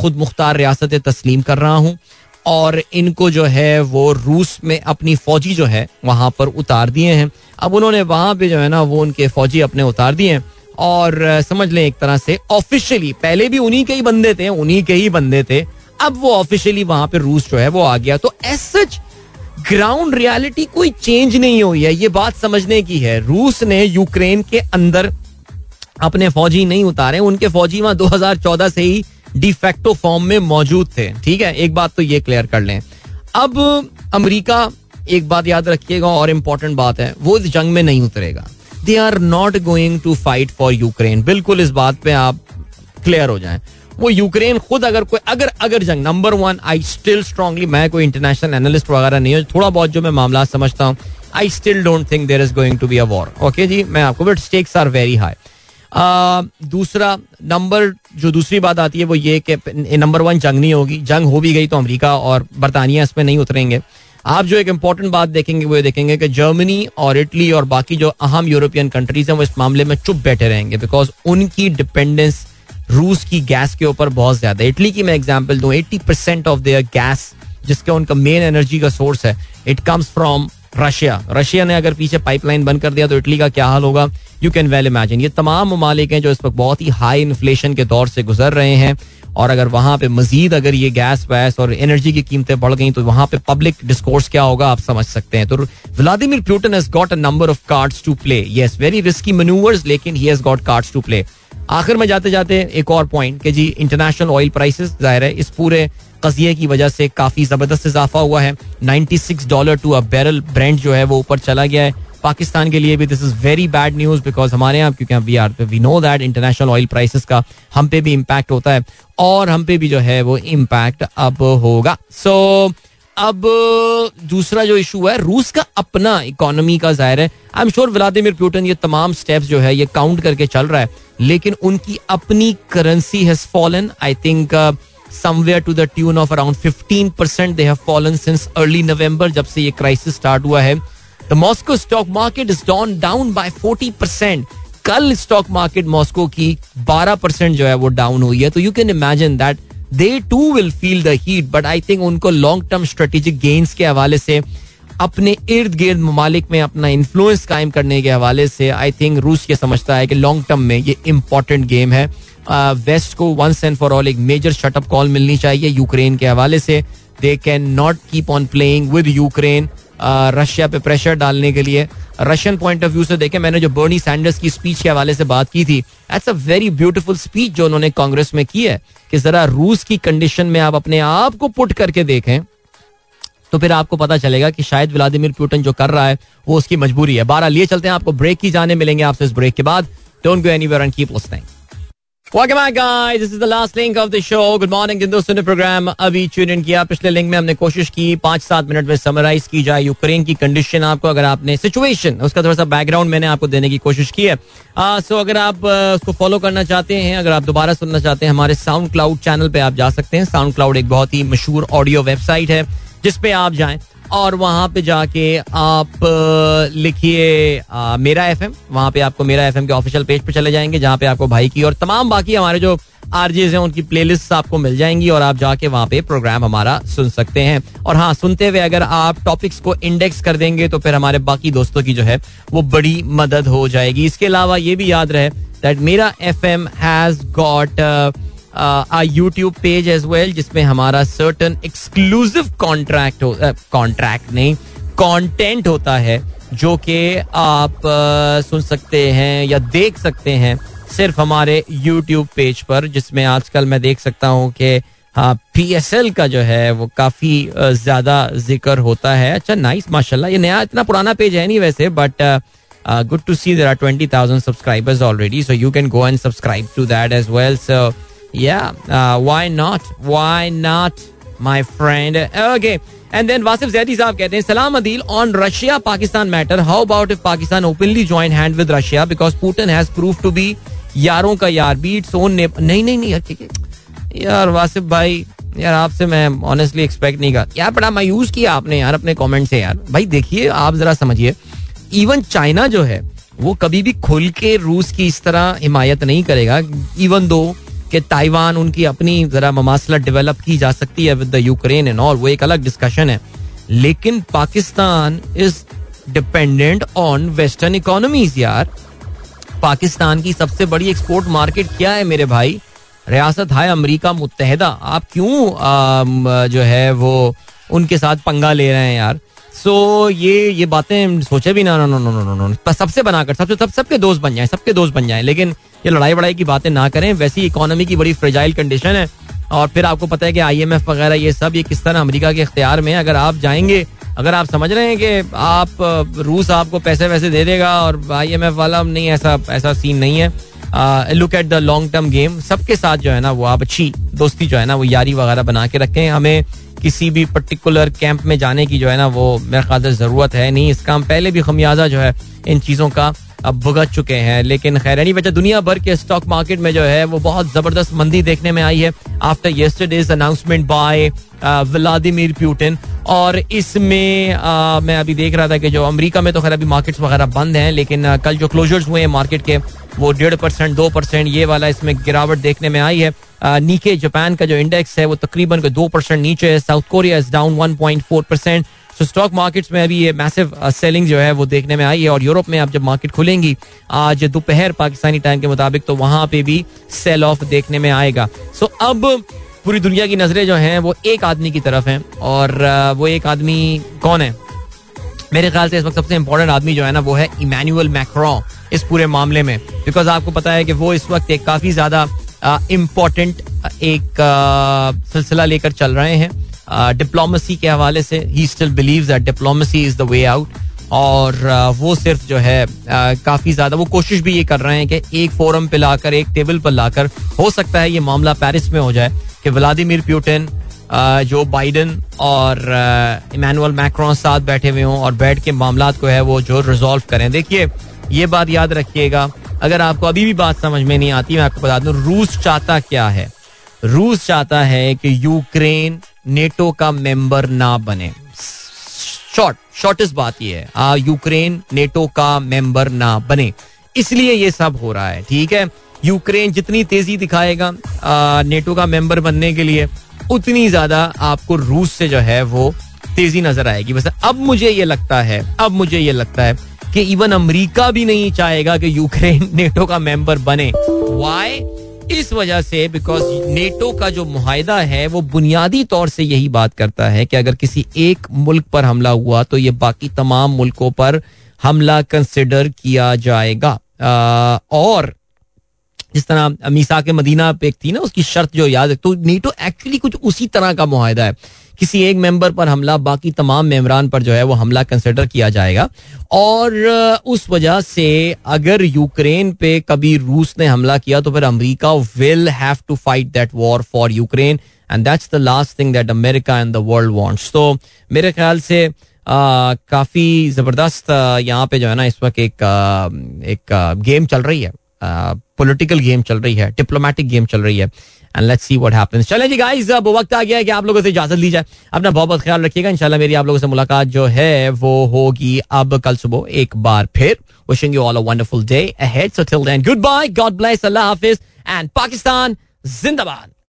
खुद मुख्तार रियासतें तस्लीम कर रहा हूँ और इनको जो है वो रूस में अपनी फौजी जो है वहाँ पर उतार दिए हैं। अब उन्होंने वहाँ पे जो है ना वो उनके फौजी अपने उतार दिए हैं और समझ लें एक तरह से ऑफिशियली पहले भी उन्हीं के ही बंदे थे, उन्हीं के ही बंदे थे, अब वो ऑफिशियली वहाँ पे रूस जो है वो आ गया। तो एज सच ग्राउंड रियलिटी कोई चेंज नहीं हुई है, ये बात समझने की है। रूस ने यूक्रेन के अंदर अपने फौजी नहीं उतारे, उनके फौजी वहाँ 2014 से ही डिफेक्टो फॉर्म में मौजूद थे। ठीक है, एक बात तो ये क्लियर कर लें। अब अमेरिका, एक बात याद रखिएगा, और इम्पोर्टेंट बात है, वो इस जंग में नहीं उतरेगा। They are not going to fight for Ukraine बिल्कुल इस बात पे आप क्लियर हो जाएँ। वो यूक्रेन खुद अगर कोई अगर अगर जंग number one I still strongly मैं कोई इंटरनेशनल एनालिस्ट वगैरह नहीं हूँ, थोड़ा बहुत जो मैं मामला समझता हूँ I still don't think there is going to be a war okay जी, मैं आपको but stakes are very high दूसरा नंबर जो दूसरी बात आती है वो ये कि नंबर वन जंग नहीं होगी। जंग हो भी गई तो अमेरिका और बरतानिया इसमें नहीं उतरेंगे। आप जो एक इंपॉर्टेंट बात देखेंगे, वो देखेंगे कि जर्मनी और इटली और बाकी जो अहम यूरोपियन कंट्रीज़ हैं, वो इस मामले में चुप बैठे रहेंगे बिकॉज़ उनकी डिपेंडेंस रूस की गैस के ऊपर बहुत ज़्यादा। इटली की मैं एग्ज़ाम्पल दूँ eighty percent of their gas जिसका उनका मेन एनर्जी का सोर्स है it comes from Russia Russia ने अगर पीछे पाइपलाइन बंद कर दिया तो इटली का क्या हाल होगा? यू कैन वेल इमेजिन ये तमाम ममालिक हैं जो इस वक्त बहुत ही हाई इन्फ्लेशन के दौर से गुजर रहे हैं। और अगर वहाँ पे मजीद अगर ये गैस वैस और एनर्जी की कीमतें बढ़ गई तो वहाँ पे पब्लिक डिस्कोर्स क्या होगा, आप समझ सकते हैं। तो Vladimir Putin has got a number of cards to play yes very risky manoeuvres लेकिन he has got cards to play आखिर में जाते जाते एक और पॉइंट कि जी इंटरनेशनल ऑयल प्राइसेस ज़ाहिर है इस पूरे कजिए की वजह से काफ़ी ज़बरदस्त इजाफा हुआ है। 96 dollar to a barrel Brent जो है वो ऊपर चला गया है। पाकिस्तान के लिए भी this is very bad news because हमारे यहाँ क्योंकि we are we know that international oil prices का हम पे भी इम्पैक्ट होता है और हम पे भी जो है वो इम्पैक्ट अब होगा। सो so, अब दूसरा जो इशू है, रूस का अपना इकोनॉमी का ज़ाहिर है। I am sure Vladimir Putin ये तमाम स्टेप्स जो है, ये काउंट करके चल रहा है, लेकिन उनकी अपनी currency has fallen I think somewhere to the tune of around 15 percent they have fallen since early November जब से ये क्राइसिस स्टार्ट हुआ है। The Moscow stock market is down down by 40 percent कल स्टॉक मार्केट मॉस्को की 12 percent जो है वो डाउन हुई है। तो you can imagine that they too will feel the heat but I think उनको लॉन्ग टर्म स्ट्रेटेजिक गेन्स के हवाले से, अपने इर्द गिर्द ममालिक में अपना इन्फ्लुएंस कायम करने के हवाले से आई थिंक रूस ये समझता है कि लॉन्ग टर्म में ये इंपॉर्टेंट गेम है। वेस्ट को वंस एंड फॉर ऑल एक मेजर शटअप कॉल मिलनी चाहिए यूक्रेन के हवाले से। They can not keep on playing with Ukraine Russia पे प्रेशर डालने के लिए। रशियन पॉइंट ऑफ़ व्यू से देखें, मैंने जो बर्नी सैंडर्स की स्पीच के हवाले से बात की थी it's a very beautiful speech जो उन्होंने कांग्रेस में की है, कि जरा रूस की कंडीशन में आप अपने आप को पुट करके देखें तो फिर आपको पता चलेगा कि शायद व्लादिमिर पुटिन जो कर रहा है, वो उसकी मजबूरी है। बारह लिए चलते हैं, आपको ब्रेक की जाने मिलेंगे आपसे इस ब्रेक के बाद। Don't go anywhere and keep listening Welcome back, guys. This is the last link of the show. Good morning, जिन दोस्तों प्रोग्राम अभी ट्यून इन किया। पिछले लिंक में हमने कोशिश की पाँच सात मिनट में समराइज की जाए यूक्रेन की कंडीशन आपको अगर आपने सिचुएशन उसका थोड़ा सा बैकग्राउंड मैंने आपको देने की कोशिश की है। सो अगर आप उसको फॉलो करना चाहते हैं अगर आप दोबारा सुनना चाहते हैं हमारे साउंड क्लाउड चैनल पे आप जा सकते हैं। साउंड क्लाउड एक बहुत ही मशहूर ऑडियो वेबसाइट है जिसपे आप जाएँ। और वहाँ पे जाके आप लिखिए मेरा एफ़ एम वहाँ पे आपको मेरा एफ़ एम के ऑफिशियल पेज पे चले जाएँगे, जहाँ पे आपको भाई की और तमाम बाकी हमारे जो आरजेज हैं, उनकी प्लेलिस्ट आपको मिल जाएँगी और आप जाके वहाँ पे प्रोग्राम हमारा सुन सकते हैं। और हाँ सुनते हुए अगर आप टॉपिक्स को इंडेक्स कर देंगे तो फिर हमारे बाकी दोस्तों की जो है, वो बड़ी मदद हो जाएगी। इसके अलावा ये भी याद रहे that Mera F M has got YouTube page as well जिसमें हमारा सर्टन एक्सक्लूसिव कॉन्ट्रैक्ट कॉन्ट्रैक्ट नहीं कंटेंट होता है जो कि आप uh, सुन सकते हैं या देख सकते हैं सिर्फ़ हमारे यूट्यूब पेज पर जिसमें आजकल मैं देख सकता हूँ कि पी एस एल का जो है वो काफ़ी ज़्यादा ज़िक्र होता है। अच्छा नाइस माशाल्लाह ये नया इतना पुराना पेज है नहीं वैसे but good to see there are twenty thousand subscribers already so you can go and subscribe to that as well so Yeah, uh, why not? Why not, my friend? Okay. And then Wasif Zaidi साहब कहते हैं सलाम Adeel on Russia Pakistan matter how about if Pakistan openly join hand with Russia because Putin has prove to be यारों का यार beat own ने नहीं नहीं नहीं ठीक है यार वासिफ भाई यार आपसे मैं ऑनेस्टली एक्सपेक्ट नहीं कर यार बड़ा मायूस किया आपने यार अपने कमेंट से यार भाई देखिए आप जरा समझिए इवन चाइना जो है वो कभी भी खुल के रूस की इस तरह हिमायत नहीं करेगा इवन दो कि ताइवान उनकी अपनी जरा ममासलत डेवलप की जा सकती है with the Ukraine and all वो एक अलग डिस्कशन है। लेकिन Pakistan is dependent on western economies यार। पाकिस्तान की सबसे बड़ी एक्सपोर्ट मार्केट क्या है मेरे भाई? रियासत है अमेरिका मुत्तहदा। आप क्यों जो है वो उनके साथ पंगा ले रहे हैं यार? सो ये ये बातें सोचे भी no no no no no no सबसे बनाकर, सबसे, सब, सबके दोस्त बन जाए, सबके दोस्त बन जाए। लेकिन ये लड़ाई वड़ाई की बातें ना करें। वैसी इकोनॉमी की बड़ी फ्रेजाइल कंडीशन है। और फिर आपको पता है कि आईएमएफ वगैरह ये सब, ये किस तरह अमेरिका के इख्तियार में अगर आप जाएँगे, अगर आप समझ रहे हैं कि आप रूस आपको पैसे वैसे दे देगा और आईएमएफ वाला, नहीं, ऐसा ऐसा सीन नहीं है। Look at the long term game सबके साथ जो है ना, वो आप अच्छी दोस्ती जो है ना, वो यारी वगैरह बना के रखें। हमें किसी भी पर्टिकुलर कैंप में जाने की जो है ना, वो मेरे ख्याल से ज़रूरत है नहीं। इसका हम पहले भी खमियाजा जो है, इन चीज़ों का अब भुगत चुके हैं। लेकिन खैर नहीं वजह दुनिया भर के स्टॉक मार्केट में जो है वो बहुत ज़बरदस्त मंदी देखने में आई है after yesterday's announcement by Vladimir Putin और इसमें मैं अभी देख रहा था कि जो अमेरिका में तो खैर अभी मार्केट्स वगैरह बंद हैं लेकिन आ, कल जो क्लोजर्स हुए हैं मार्केट के वो डेढ़ परसेंट दो परसेंट ये वाला इसमें गिरावट देखने में आई है। नीके जापान का जो इंडेक्स है वो तकरीबन दो परसेंट नीचे है South Korea is down one point four percent तो स्टॉक मार्केट्स में अभी ये मैसिव सेलिंग जो है वो देखने में आई है और यूरोप में अब जब मार्केट खुलेंगी आज दोपहर पाकिस्तानी टाइम के मुताबिक तो वहाँ पे भी सेल ऑफ़ देखने में आएगा। सो so, अब पूरी दुनिया की नज़रें जो हैं वो एक आदमी की तरफ़ हैं और वो एक आदमी कौन है? मेरे ख्याल से इस वक्त सबसे इंपॉर्टेंट आदमी जो है ना वो है इमैनुअल मैक्रो इस पूरे मामले में। बिकॉज़ आपको पता है कि वो इस वक्त एक काफ़ी ज़्यादा इम्पोर्टेंट एक सिलसिला लेकर चल रहे हैं। डिप्लोमेसी के हवाले से ही still believe that diplomacy is the way out और वो सिर्फ़ जो है काफ़ी ज़्यादा, वो कोशिश भी ये कर रहे हैं कि एक फोरम पे लाकर, एक टेबल पर लाकर, हो सकता है ये मामला पेरिस में हो जाए कि व्लादिमिर प्यूटिन जो बाइडन और इमानुअल मैक्रोन साथ बैठे हुए हों और बैठ के मामला को है वो जो रिजोल्व करें। देखिए, ये बात याद रखिएगा, अगर आपको अभी भी बात समझ में नहीं आती, मैं आपको बता दूँ, रूस चाहता क्या है? रूस चाहता है कि यूक्रेन नेटो का मेंबर ना बने। शॉर्ट, शॉर्टेस्ट बात यह है यूक्रेन नेटो का मेंबर ना बने। इसलिए ये सब हो रहा है, ठीक है? यूक्रेन जितनी तेज़ी दिखाएगा नेटो का मेंबर बनने के लिए, उतनी ज़्यादा आपको रूस से जो है वो तेज़ी नज़र आएगी। बस अब मुझे ये लगता है, अब मुझे ये लगता है कि इवन अमेरिका भी नहीं चाहेगा कि यूक्रेन नेटो का मेंबर बने। वाई इस वजह से बिकॉज़ नेटो का जो मुहिदा है वो बुनियादी तौर से यही बात करता है कि अगर किसी एक मुल्क पर हमला हुआ तो ये बाकी तमाम मुल्कों पर हमला कंसिडर किया जाएगा। आ, और जिस तरह मीसा के मदीना पे थी ना उसकी शर्त जो याद है तो नेटो एक्चुअली कुछ उसी तरह का मुहिदा है। किसी एक मेंबर पर हमला, बाकी तमाम मेम्बरान पर जो है वो हमला कंसिडर किया जाएगा। और उस वजह से अगर यूक्रेन पे कभी रूस ने हमला किया तो फिर America will have to fight that war for Ukraine and that's the last thing that America and the world wants तो मेरे ख्याल से काफ़ी ज़बरदस्त यहाँ पे जो है ना इस वक्त एक एक गेम चल रही है। पॉलिटिकल गेम चल रही है डिप्लोमेटिक गेम चल रही है। And let's see what happens चले जी गाइस अब वक्त आ गया है कि आप लोगों से इजाज़त ली जाए अपना बहुत बहुत ख्याल रखिएगा। इंशाल्लाह मेरी आप लोगों से मुलाकात जो है, वो होगी अब कल सुबह एक बार फिर। Wishing you all a wonderful day ahead so till then good bye God bless अल्लाह हाफिज एंड पाकिस्तान जिंदाबाद